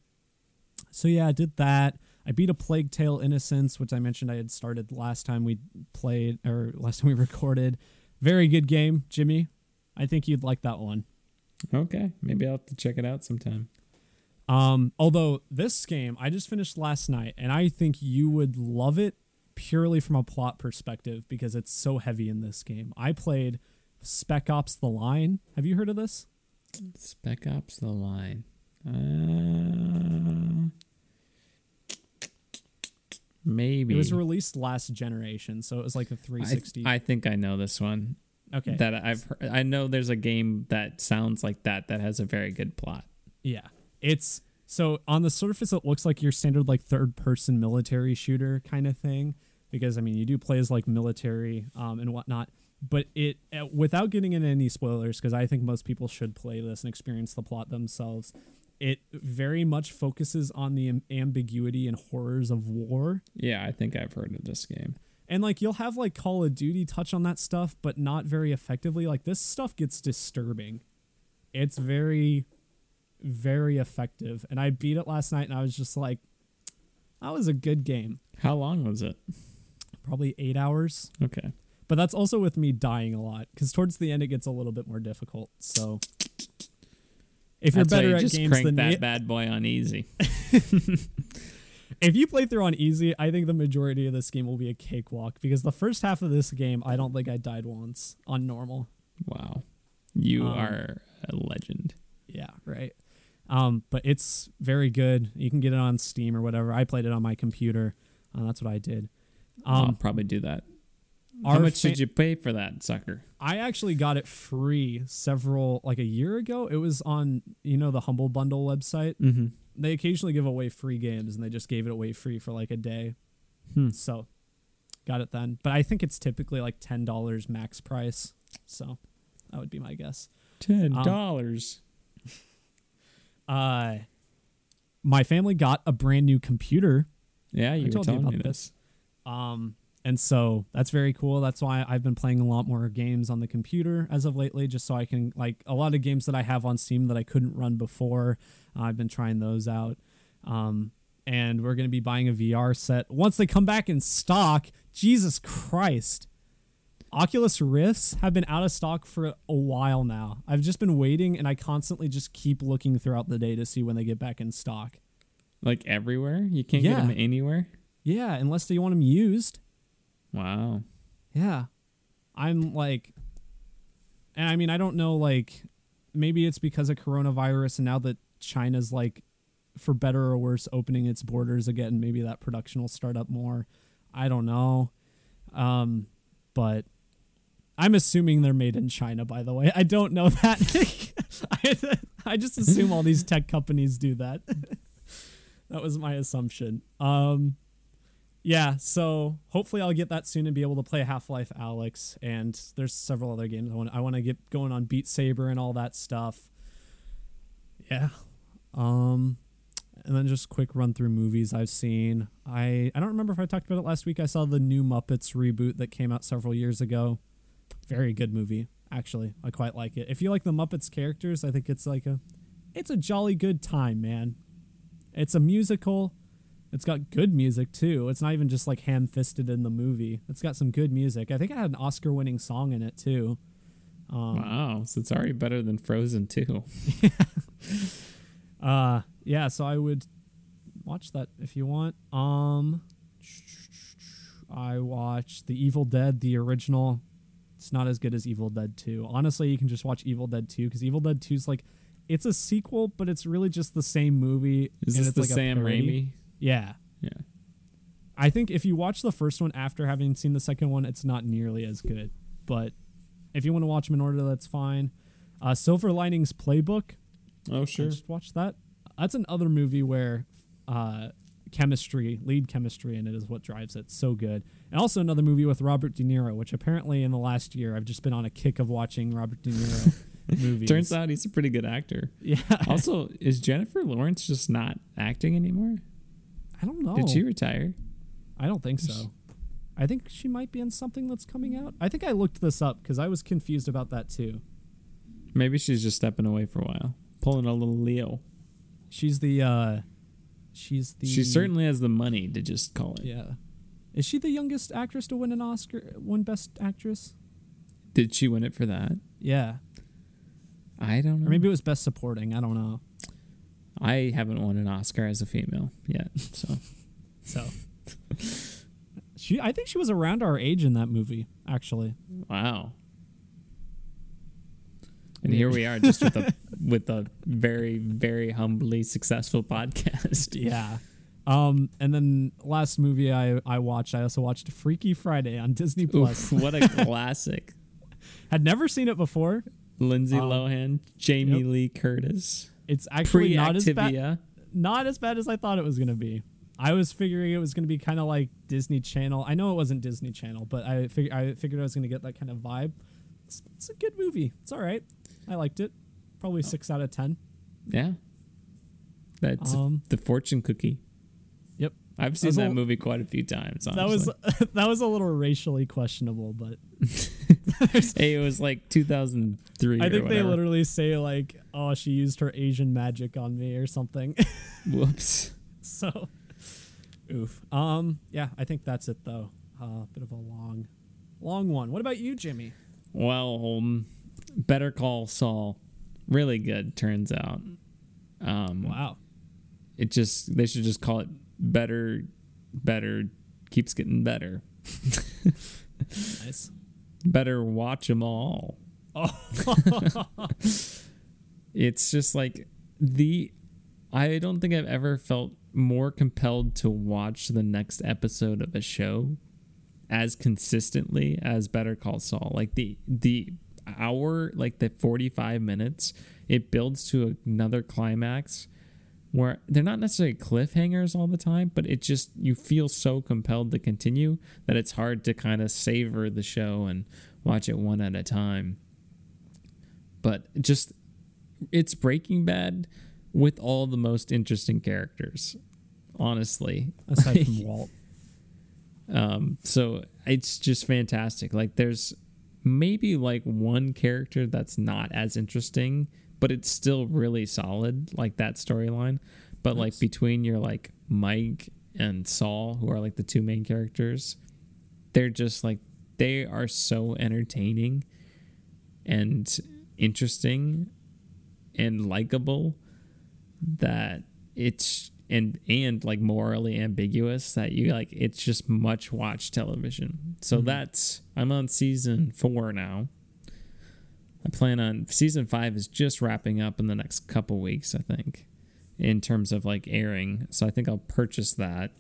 so yeah, I did that. I beat a Plague Tale Innocence, which I mentioned I had started last time we played or last time we recorded. Very good game, Jimmy. I think you'd like that one. Okay, maybe I'll have to check it out sometime. Um, although this game I just finished last night, and I think you would love it purely from a plot perspective because it's so heavy in this game. I played Spec Ops: The Line. Have you heard of this? Spec Ops: The Line. Uh, maybe It was released last generation, so it was like a 360. I think I know this one. Okay, That I've heard, I know there's a game that sounds like that that has a very good plot. Yeah. It's so on the surface it looks like your standard like third person military shooter kind of thing because I mean you do play as like military um, and whatnot, but it uh, without getting into any spoilers because I think most people should play this and experience the plot themselves. It very much focuses on the ambiguity and horrors of war. Yeah, I think I've heard of this game. And like you'll have like Call of Duty touch on that stuff, but not very effectively. Like this stuff gets disturbing. It's very, very effective. And I beat it last night and I was just like, that was a good game. How long was it? Probably eight hours. Okay. But that's also with me dying a lot because towards the end it gets a little bit more difficult. So if you're That's better you at just games crank than that me, bad boy on easy. if you play through on easy, I think the majority of this game will be a cakewalk because the first half of this game, I don't think I died once on normal. Wow. You Um, are a legend. Yeah, right. Um, but it's very good. You can get it on Steam or whatever. I played it on my computer. Uh, that's what I did. I'll Um, probably do that. How much fa- did you pay for that sucker? I actually got it free several like a year ago. It was on you know the Humble Bundle website. Mm-hmm. They occasionally give away free games, and they just gave it away free for like a day. Hmm. So got it then. But I think it's typically like ten dollars max price. So that would be my guess. Ten dollars. Uh, my family got a brand new computer. yeah, you were told telling about me this. this. Um, and so that's very cool. That's why I've been playing a lot more games on the computer as of lately, just so I can like a lot of games that I have on Steam that I couldn't run before. Uh, I've been trying those out. Um, and we're gonna be buying a VR set once they come back in stock. Jesus Christ. Oculus Rifts have been out of stock for a while now. I've just been waiting and I constantly just keep looking throughout the day to see when they get back in stock. Like everywhere, you can't Yeah. get them anywhere. Yeah, unless they want them used. Wow. Yeah. I'm like and I mean I don't know like maybe it's because of coronavirus and now that China's like for better or worse opening its borders again, maybe that production will start up more. I don't know. Um but I'm assuming they're made in China by the way. I don't know that. I, I just assume all these tech companies do that. that was my assumption. Um yeah, so hopefully I'll get that soon and be able to play Half Life Alyx. And there's several other games I want. I want to get going on Beat Saber and all that stuff. Yeah, um, and then just quick run through movies I've seen. I I don't remember if I talked about it last week. I saw the new Muppets reboot that came out several years ago. Very good movie, actually. I quite like it. If you like the Muppets characters, I think it's like a, it's a jolly good time, man. It's a musical. It's got good music too. It's not even just like ham fisted in the movie. It's got some good music. I think it had an Oscar winning song in it too. Um, Wow. So it's already better than Frozen too. Uh yeah, so I would watch that if you want. Um I watched The Evil Dead, the original. It's not as good as Evil Dead 2. Honestly, you can just watch Evil Dead 2 cuz Evil Dead 2 is like it's a sequel, but it's really just the same movie. Is this the like Sam. Raimi? Yeah. Yeah. I think if you watch the first one after having seen the second one, it's not nearly as good. But if you want to watch them in order, that's fine. Uh, Silver Linings Playbook, Oh I sure. just watched that. That's another movie where uh, chemistry, lead chemistry in it is what drives it. So good. And also another movie with Robert De Niro, which apparently in the last year I've just been on a kick of watching Robert De Niro movies. Turns out he's a pretty good actor. yeah. Also, is Jennifer Lawrence just not acting anymore? I don't know. Did she retire? I don't think so. I think she might be in something that's coming out. I think I looked this up because I was confused about that too. Maybe she's just stepping away for a while, pulling a little Leo. She's the uh she's the She certainly has the money to just call it. Yeah. Is she the youngest actress to win an Oscar win best actress? Did she win it for that? Yeah. I don't know. Or maybe it was best supporting. I don't know. I haven't won an Oscar as a female yet. So So She I think she was around our age in that movie, actually. wow. And here we are, just with a with a very very humbly successful podcast. Yeah. Um and then last movie I I watched, I also watched Freaky Friday on Disney Plus. What a classic! Had never seen it before. Lindsay Um, Lohan, Jamie yep. Lee Curtis, It's actually not as bad not as bad as I thought it was gonna be. I was figuring it was gonna be kind of like Disney Channel. I know it wasn't Disney Channel, but I fig- I figured I was gonna get that kind of vibe. It's, it's a good movie. It's all right. I liked it. Probably six out of ten. Yeah, that's Um, the fortune cookie. I've seen was that a- movie quite a few times. That was that was a little racially questionable, but hey, it was like 2003. I think they literally say like, "Oh, she used her Asian magic on me" or something. Whoops. so, oof. Um, yeah, I think that's it though. A uh, bit of a long, long one. What about you, Jimmy? Well, um, Better Call Saul, really good. Turns out. Um, Wow. It just they should just call it better, better keeps getting better. Nice. Better watch them all. Oh, It's just like the I don't think I've ever felt more compelled to watch the next episode of a show as consistently as Better Call Saul. Like the the hour, like the 45 minutes, it builds to another climax where they're not necessarily cliffhangers all the time, but it just you feel so compelled to continue that it's hard to kind of savor the show and watch it one at a time. But just it's Breaking Bad with all the most interesting characters, honestly. Aside from Walt. Um, so it's just fantastic. Like there's maybe like one character that's not as interesting, but it's still really solid, like that storyline. But like between your like Mike and Saul, who are like the two main characters, they're just like they are so entertaining and interesting and likable that it's and and like morally ambiguous that you like it's just much watch television. So mm-hmm. that's i'm on season four now i plan on season five is just wrapping up in the next couple weeks i think in terms of like airing. So i think i'll purchase that.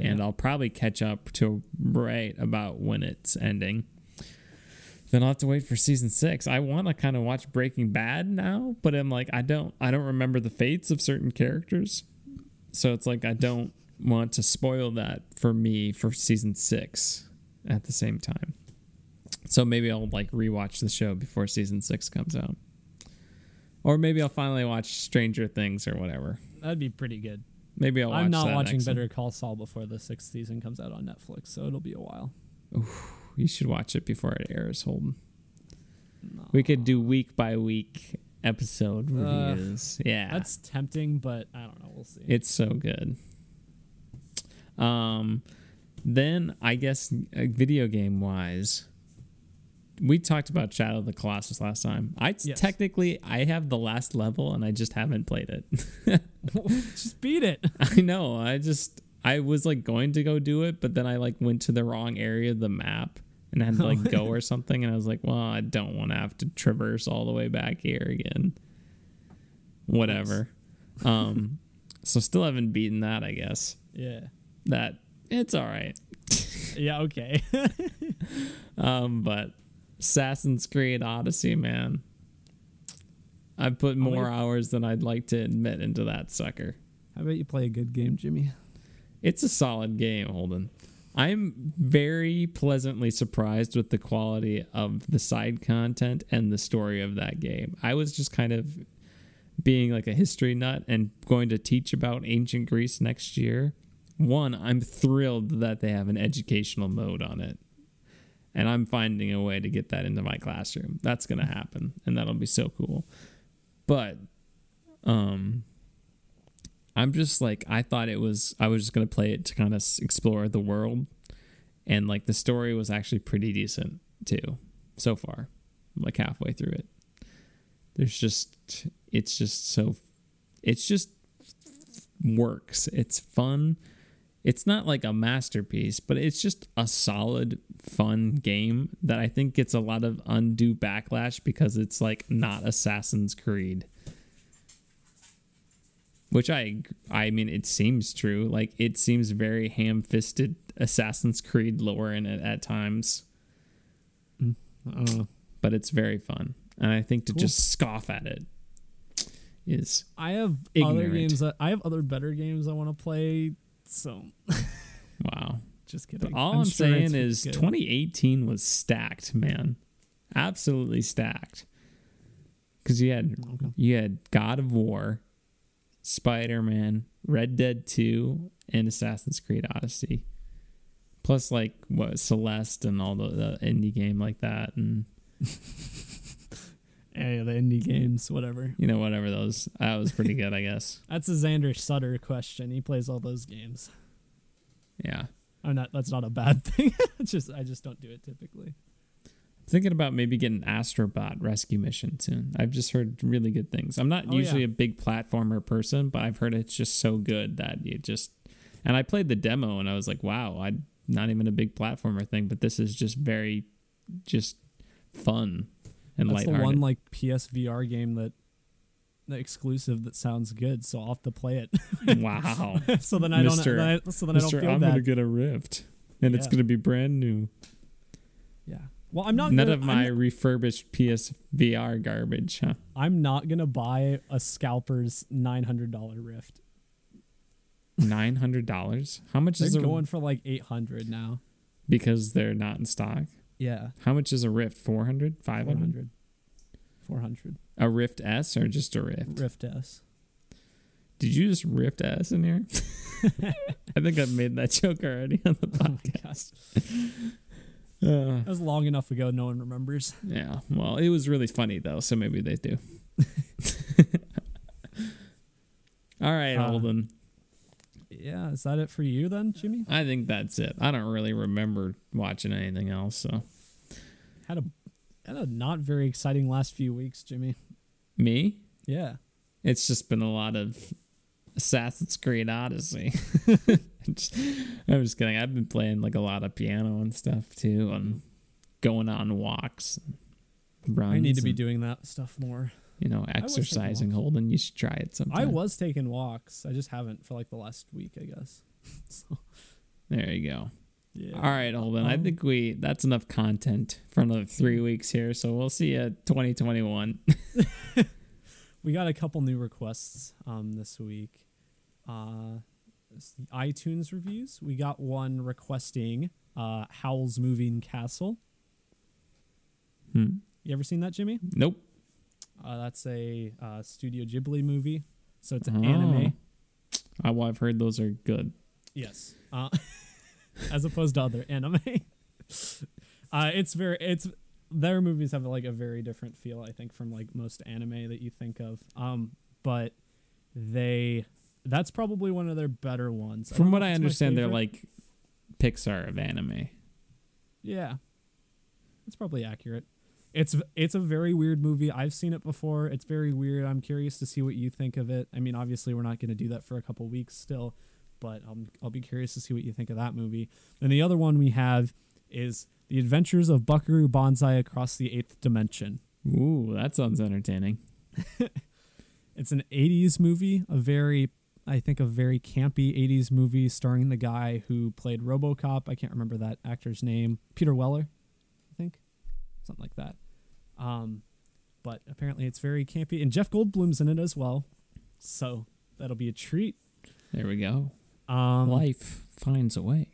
And i'll probably catch up to right about when it's ending. Then I'll have to wait for season six. I want to kind of watch Breaking Bad now, but I'm like, I don't, I don't remember the fates of certain characters, so it's like I don't want to spoil that for me for season six at the same time. So maybe I'll like rewatch the show before season six comes out, or maybe I'll finally watch Stranger Things or whatever. That'd be pretty good. Maybe I'll. Watch I'm not watching one. Better Call Saul before the sixth season comes out on Netflix, so it'll be a while. You should watch it before it airs, Holden. We could do week by week episode Uh, reviews. yeah, That's tempting, but I don't know. We'll see. It's so good. Um, then I guess uh, video game wise, we talked about Shadow of the Colossus last time. I Yes. technically I have the last level and I just haven't played it. Just beat it. I know. I just I was like going to go do it, but then I like went to the wrong area of the map and I had to like go or something and I was like, well, I don't want to have to traverse all the way back here again. Whatever. Um so still haven't beaten that, I guess. yeah. That it's all right. Yeah. Okay. Um but Assassin's Creed Odyssey, man. I put more hours than I'd like to admit into that sucker. How about you play a good game, Jimmy? It's a solid game, Holden. I'm very pleasantly surprised with the quality of the side content and the story of that game. I was just kind of being like a history nut and going to teach about ancient Greece next year. One, I'm thrilled that they have an educational mode on it. And I'm finding a way to get that into my classroom. That's going to happen and that'll be so cool. But um I'm just like I thought it was I was just going to play it to kind of explore the world and like the story was actually pretty decent too so far. I'm like halfway through it. There's just it's just so it's just works. It's fun. It's not like a masterpiece, but it's just a solid fun game that I think gets a lot of undue backlash because it's like not Assassin's Creed which I I mean it seems true. Like it seems very ham-fisted Assassin's Creed lore in it at times, Uh, but it's very fun. And I think to Cool. just scoff at it is I have other games that I have other better games I want to play. So wow. just kidding. All I'm, sure saying is good. 2018 was stacked, man. Absolutely stacked. Cuz you had Okay. you had God of War, Spider-Man, Red Dead 2, and Assassin's Creed Odyssey. Plus like what Celeste and all the, the indie game like that and Yeah, the indie games, whatever. you know whatever those that was pretty good, I guess. That's a Xander Sutter question. He plays all those games. Yeah. I'm not. That's not a bad thing. it's just I just don't do it typically. Thinking about maybe getting Astrobot Rescue Mission soon. I've just heard really good things. I'm not Oh, usually yeah. a big platformer person, but I've heard it's just so good that you just. And I played the demo and I was like, wow, I'm not even a big platformer thing, but this is just very, just fun and That's the one like PSVR game that the exclusive that sounds good. So I'll have to play it. wow, so then I don't. Mr. then I- so then I don't Mister, feel I'm bad. gonna get a Rift. and it's gonna be brand new. Yeah. Well, I'm not. None gonna, of my I'm, refurbished PSVR garbage, huh? I'm not gonna buy a scalper's nine hundred dollar Rift. Nine hundred dollars. How much They're is it? going for like eight hundred now. because they're not in stock? Yeah, How much is a Rift? 400? four 500? hundred. Four hundred. A Rift S or just a Rift? Rift S. Did you just Rift S in here? I think I've made that joke already on the Oh podcast. gosh. Uh, That was long enough ago. No one remembers. yeah, well, it was really funny though, so maybe they do. All right, Uh, Holden. Yeah, is that it for you then, Jimmy? I think that's it. I don't really remember watching anything else, so Had a had a not very exciting last few weeks, Jimmy. me, Yeah. it's just been a lot of Assassin's Creed Odyssey. Just- I'm just kidding. I've been playing like a lot of piano and stuff too, and going on walks, and runs. I need to be doing that stuff more. You know exercising. Holden, you should try it sometime. I was taking walks. I just haven't for like the last week, I guess. so, There you go. yeah. All right, Holden. I Um, think we that's enough content for another three weeks here. So we'll see you 2021. We got a couple new requests um this week. Uh iTunes reviews. We got one requesting uh Howl's Moving Castle. Hmm. You ever seen that, Jimmy? Nope. Uh, that's a uh, Studio Ghibli movie. So it's an Oh. anime. I, well, I've heard those are good. Yes. Uh, as opposed to other anime. uh, it's very it's their movies have like a very different feel, I think, from like most anime that you think of. Um, but they that's probably one of their better ones. From don't what I if it's my understand, they're like Pixar of anime. Yeah. It's probably accurate. It's it's a very weird movie. I've seen it before. It's very weird. I'm curious to see what you think of it. I mean, obviously we're not going to do that for a couple weeks still, but I'll I'll be curious to see what you think of that movie. And the other one we have is The Adventures of Buckaroo Banzai Across the Eighth Dimension. Ooh, that sounds entertaining. It's an 80s movie, a very I think a very campy 80s movie starring the guy who played RoboCop. I can't remember that actor's name. Peter Weller. Something like that. Um but apparently it's very campy and Jeff Goldblum's in it as well. So that'll be a treat. There we go. Um Life finds a way.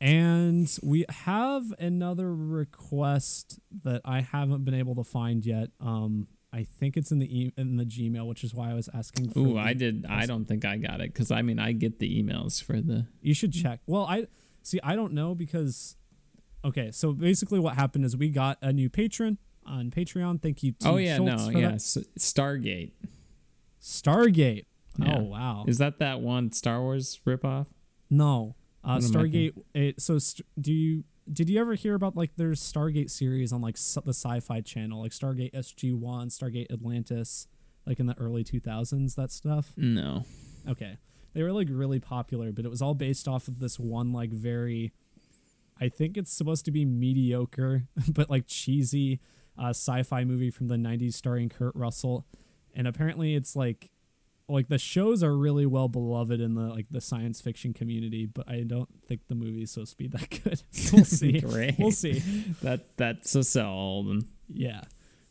and we have another request that I haven't been able to find yet. Um I think it's in the e- in the Gmail, which is why I was asking for Ooh, I did. I don't think I got it because I mean I get the emails for the. You should check. Well, I see. I don't know because. Okay, so basically, what happened is we got a new patron on Patreon. Thank you. To Oh yeah, Schultz no, yeah. S- Stargate. Stargate. Yeah. Oh wow. Is that that one Star Wars ripoff? no. Uh, Stargate. It, so st- do you did you ever hear about like there's Stargate series on like the Sci-Fi Channel, like Stargate SG One, Stargate Atlantis, like in the early 2000s, that stuff. No. Okay. They were like really popular, but it was all based off of this one like very I think it's supposed to be mediocre but like cheesy uh, sci-fi movie from the 90s starring Kurt Russell. And apparently it's like like the shows are really well beloved in the like the science fiction community, but I don't think the movie is supposed to be that good. we'll see. Great. We'll see. That that's a sell. Yeah.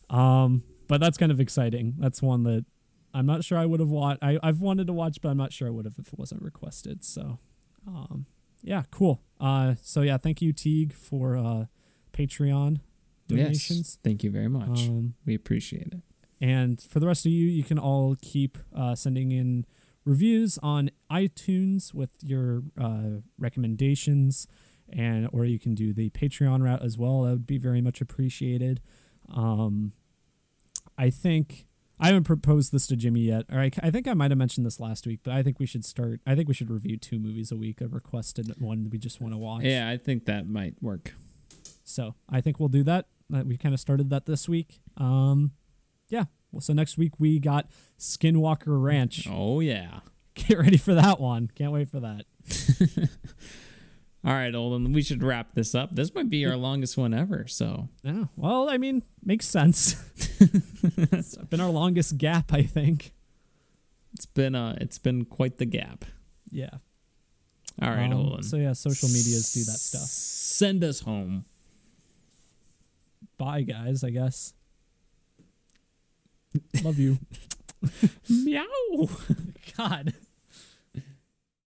Um, but that's kind of exciting. That's one that I'm not sure I would have watched. I, I've wanted to watch, but I'm not sure I would have if it wasn't requested. So, um, yeah, cool. Uh, so yeah, thank you, Teague, for uh, Patreon donations. Yes. Thank you very much. Um, we appreciate it. and for the rest of you, you can all keep uh, sending in reviews on iTunes with your uh, recommendations, and or you can do the Patreon route as well. That would be very much appreciated. Um, I think I haven't proposed this to Jimmy yet, or I, I think I might have mentioned this last week, but I think we should start. I think we should review two movies a week, a requested one we just want to watch. Yeah, I think that might work. So I think we'll do that. We kind of started that this week. Um, yeah. Well, so next week we got Skinwalker Ranch. Oh yeah. Get ready for that one. Can't wait for that. All right, Holden, we should wrap this up. This might be our longest one ever. So Yeah. Well, I mean, makes sense. it's been our longest gap, I think. it's been uh it's been quite the gap. Yeah. All right, Um, hold on. So yeah, social medias do that stuff. Send us home. Bye, guys. I guess. Love you. Meow. God.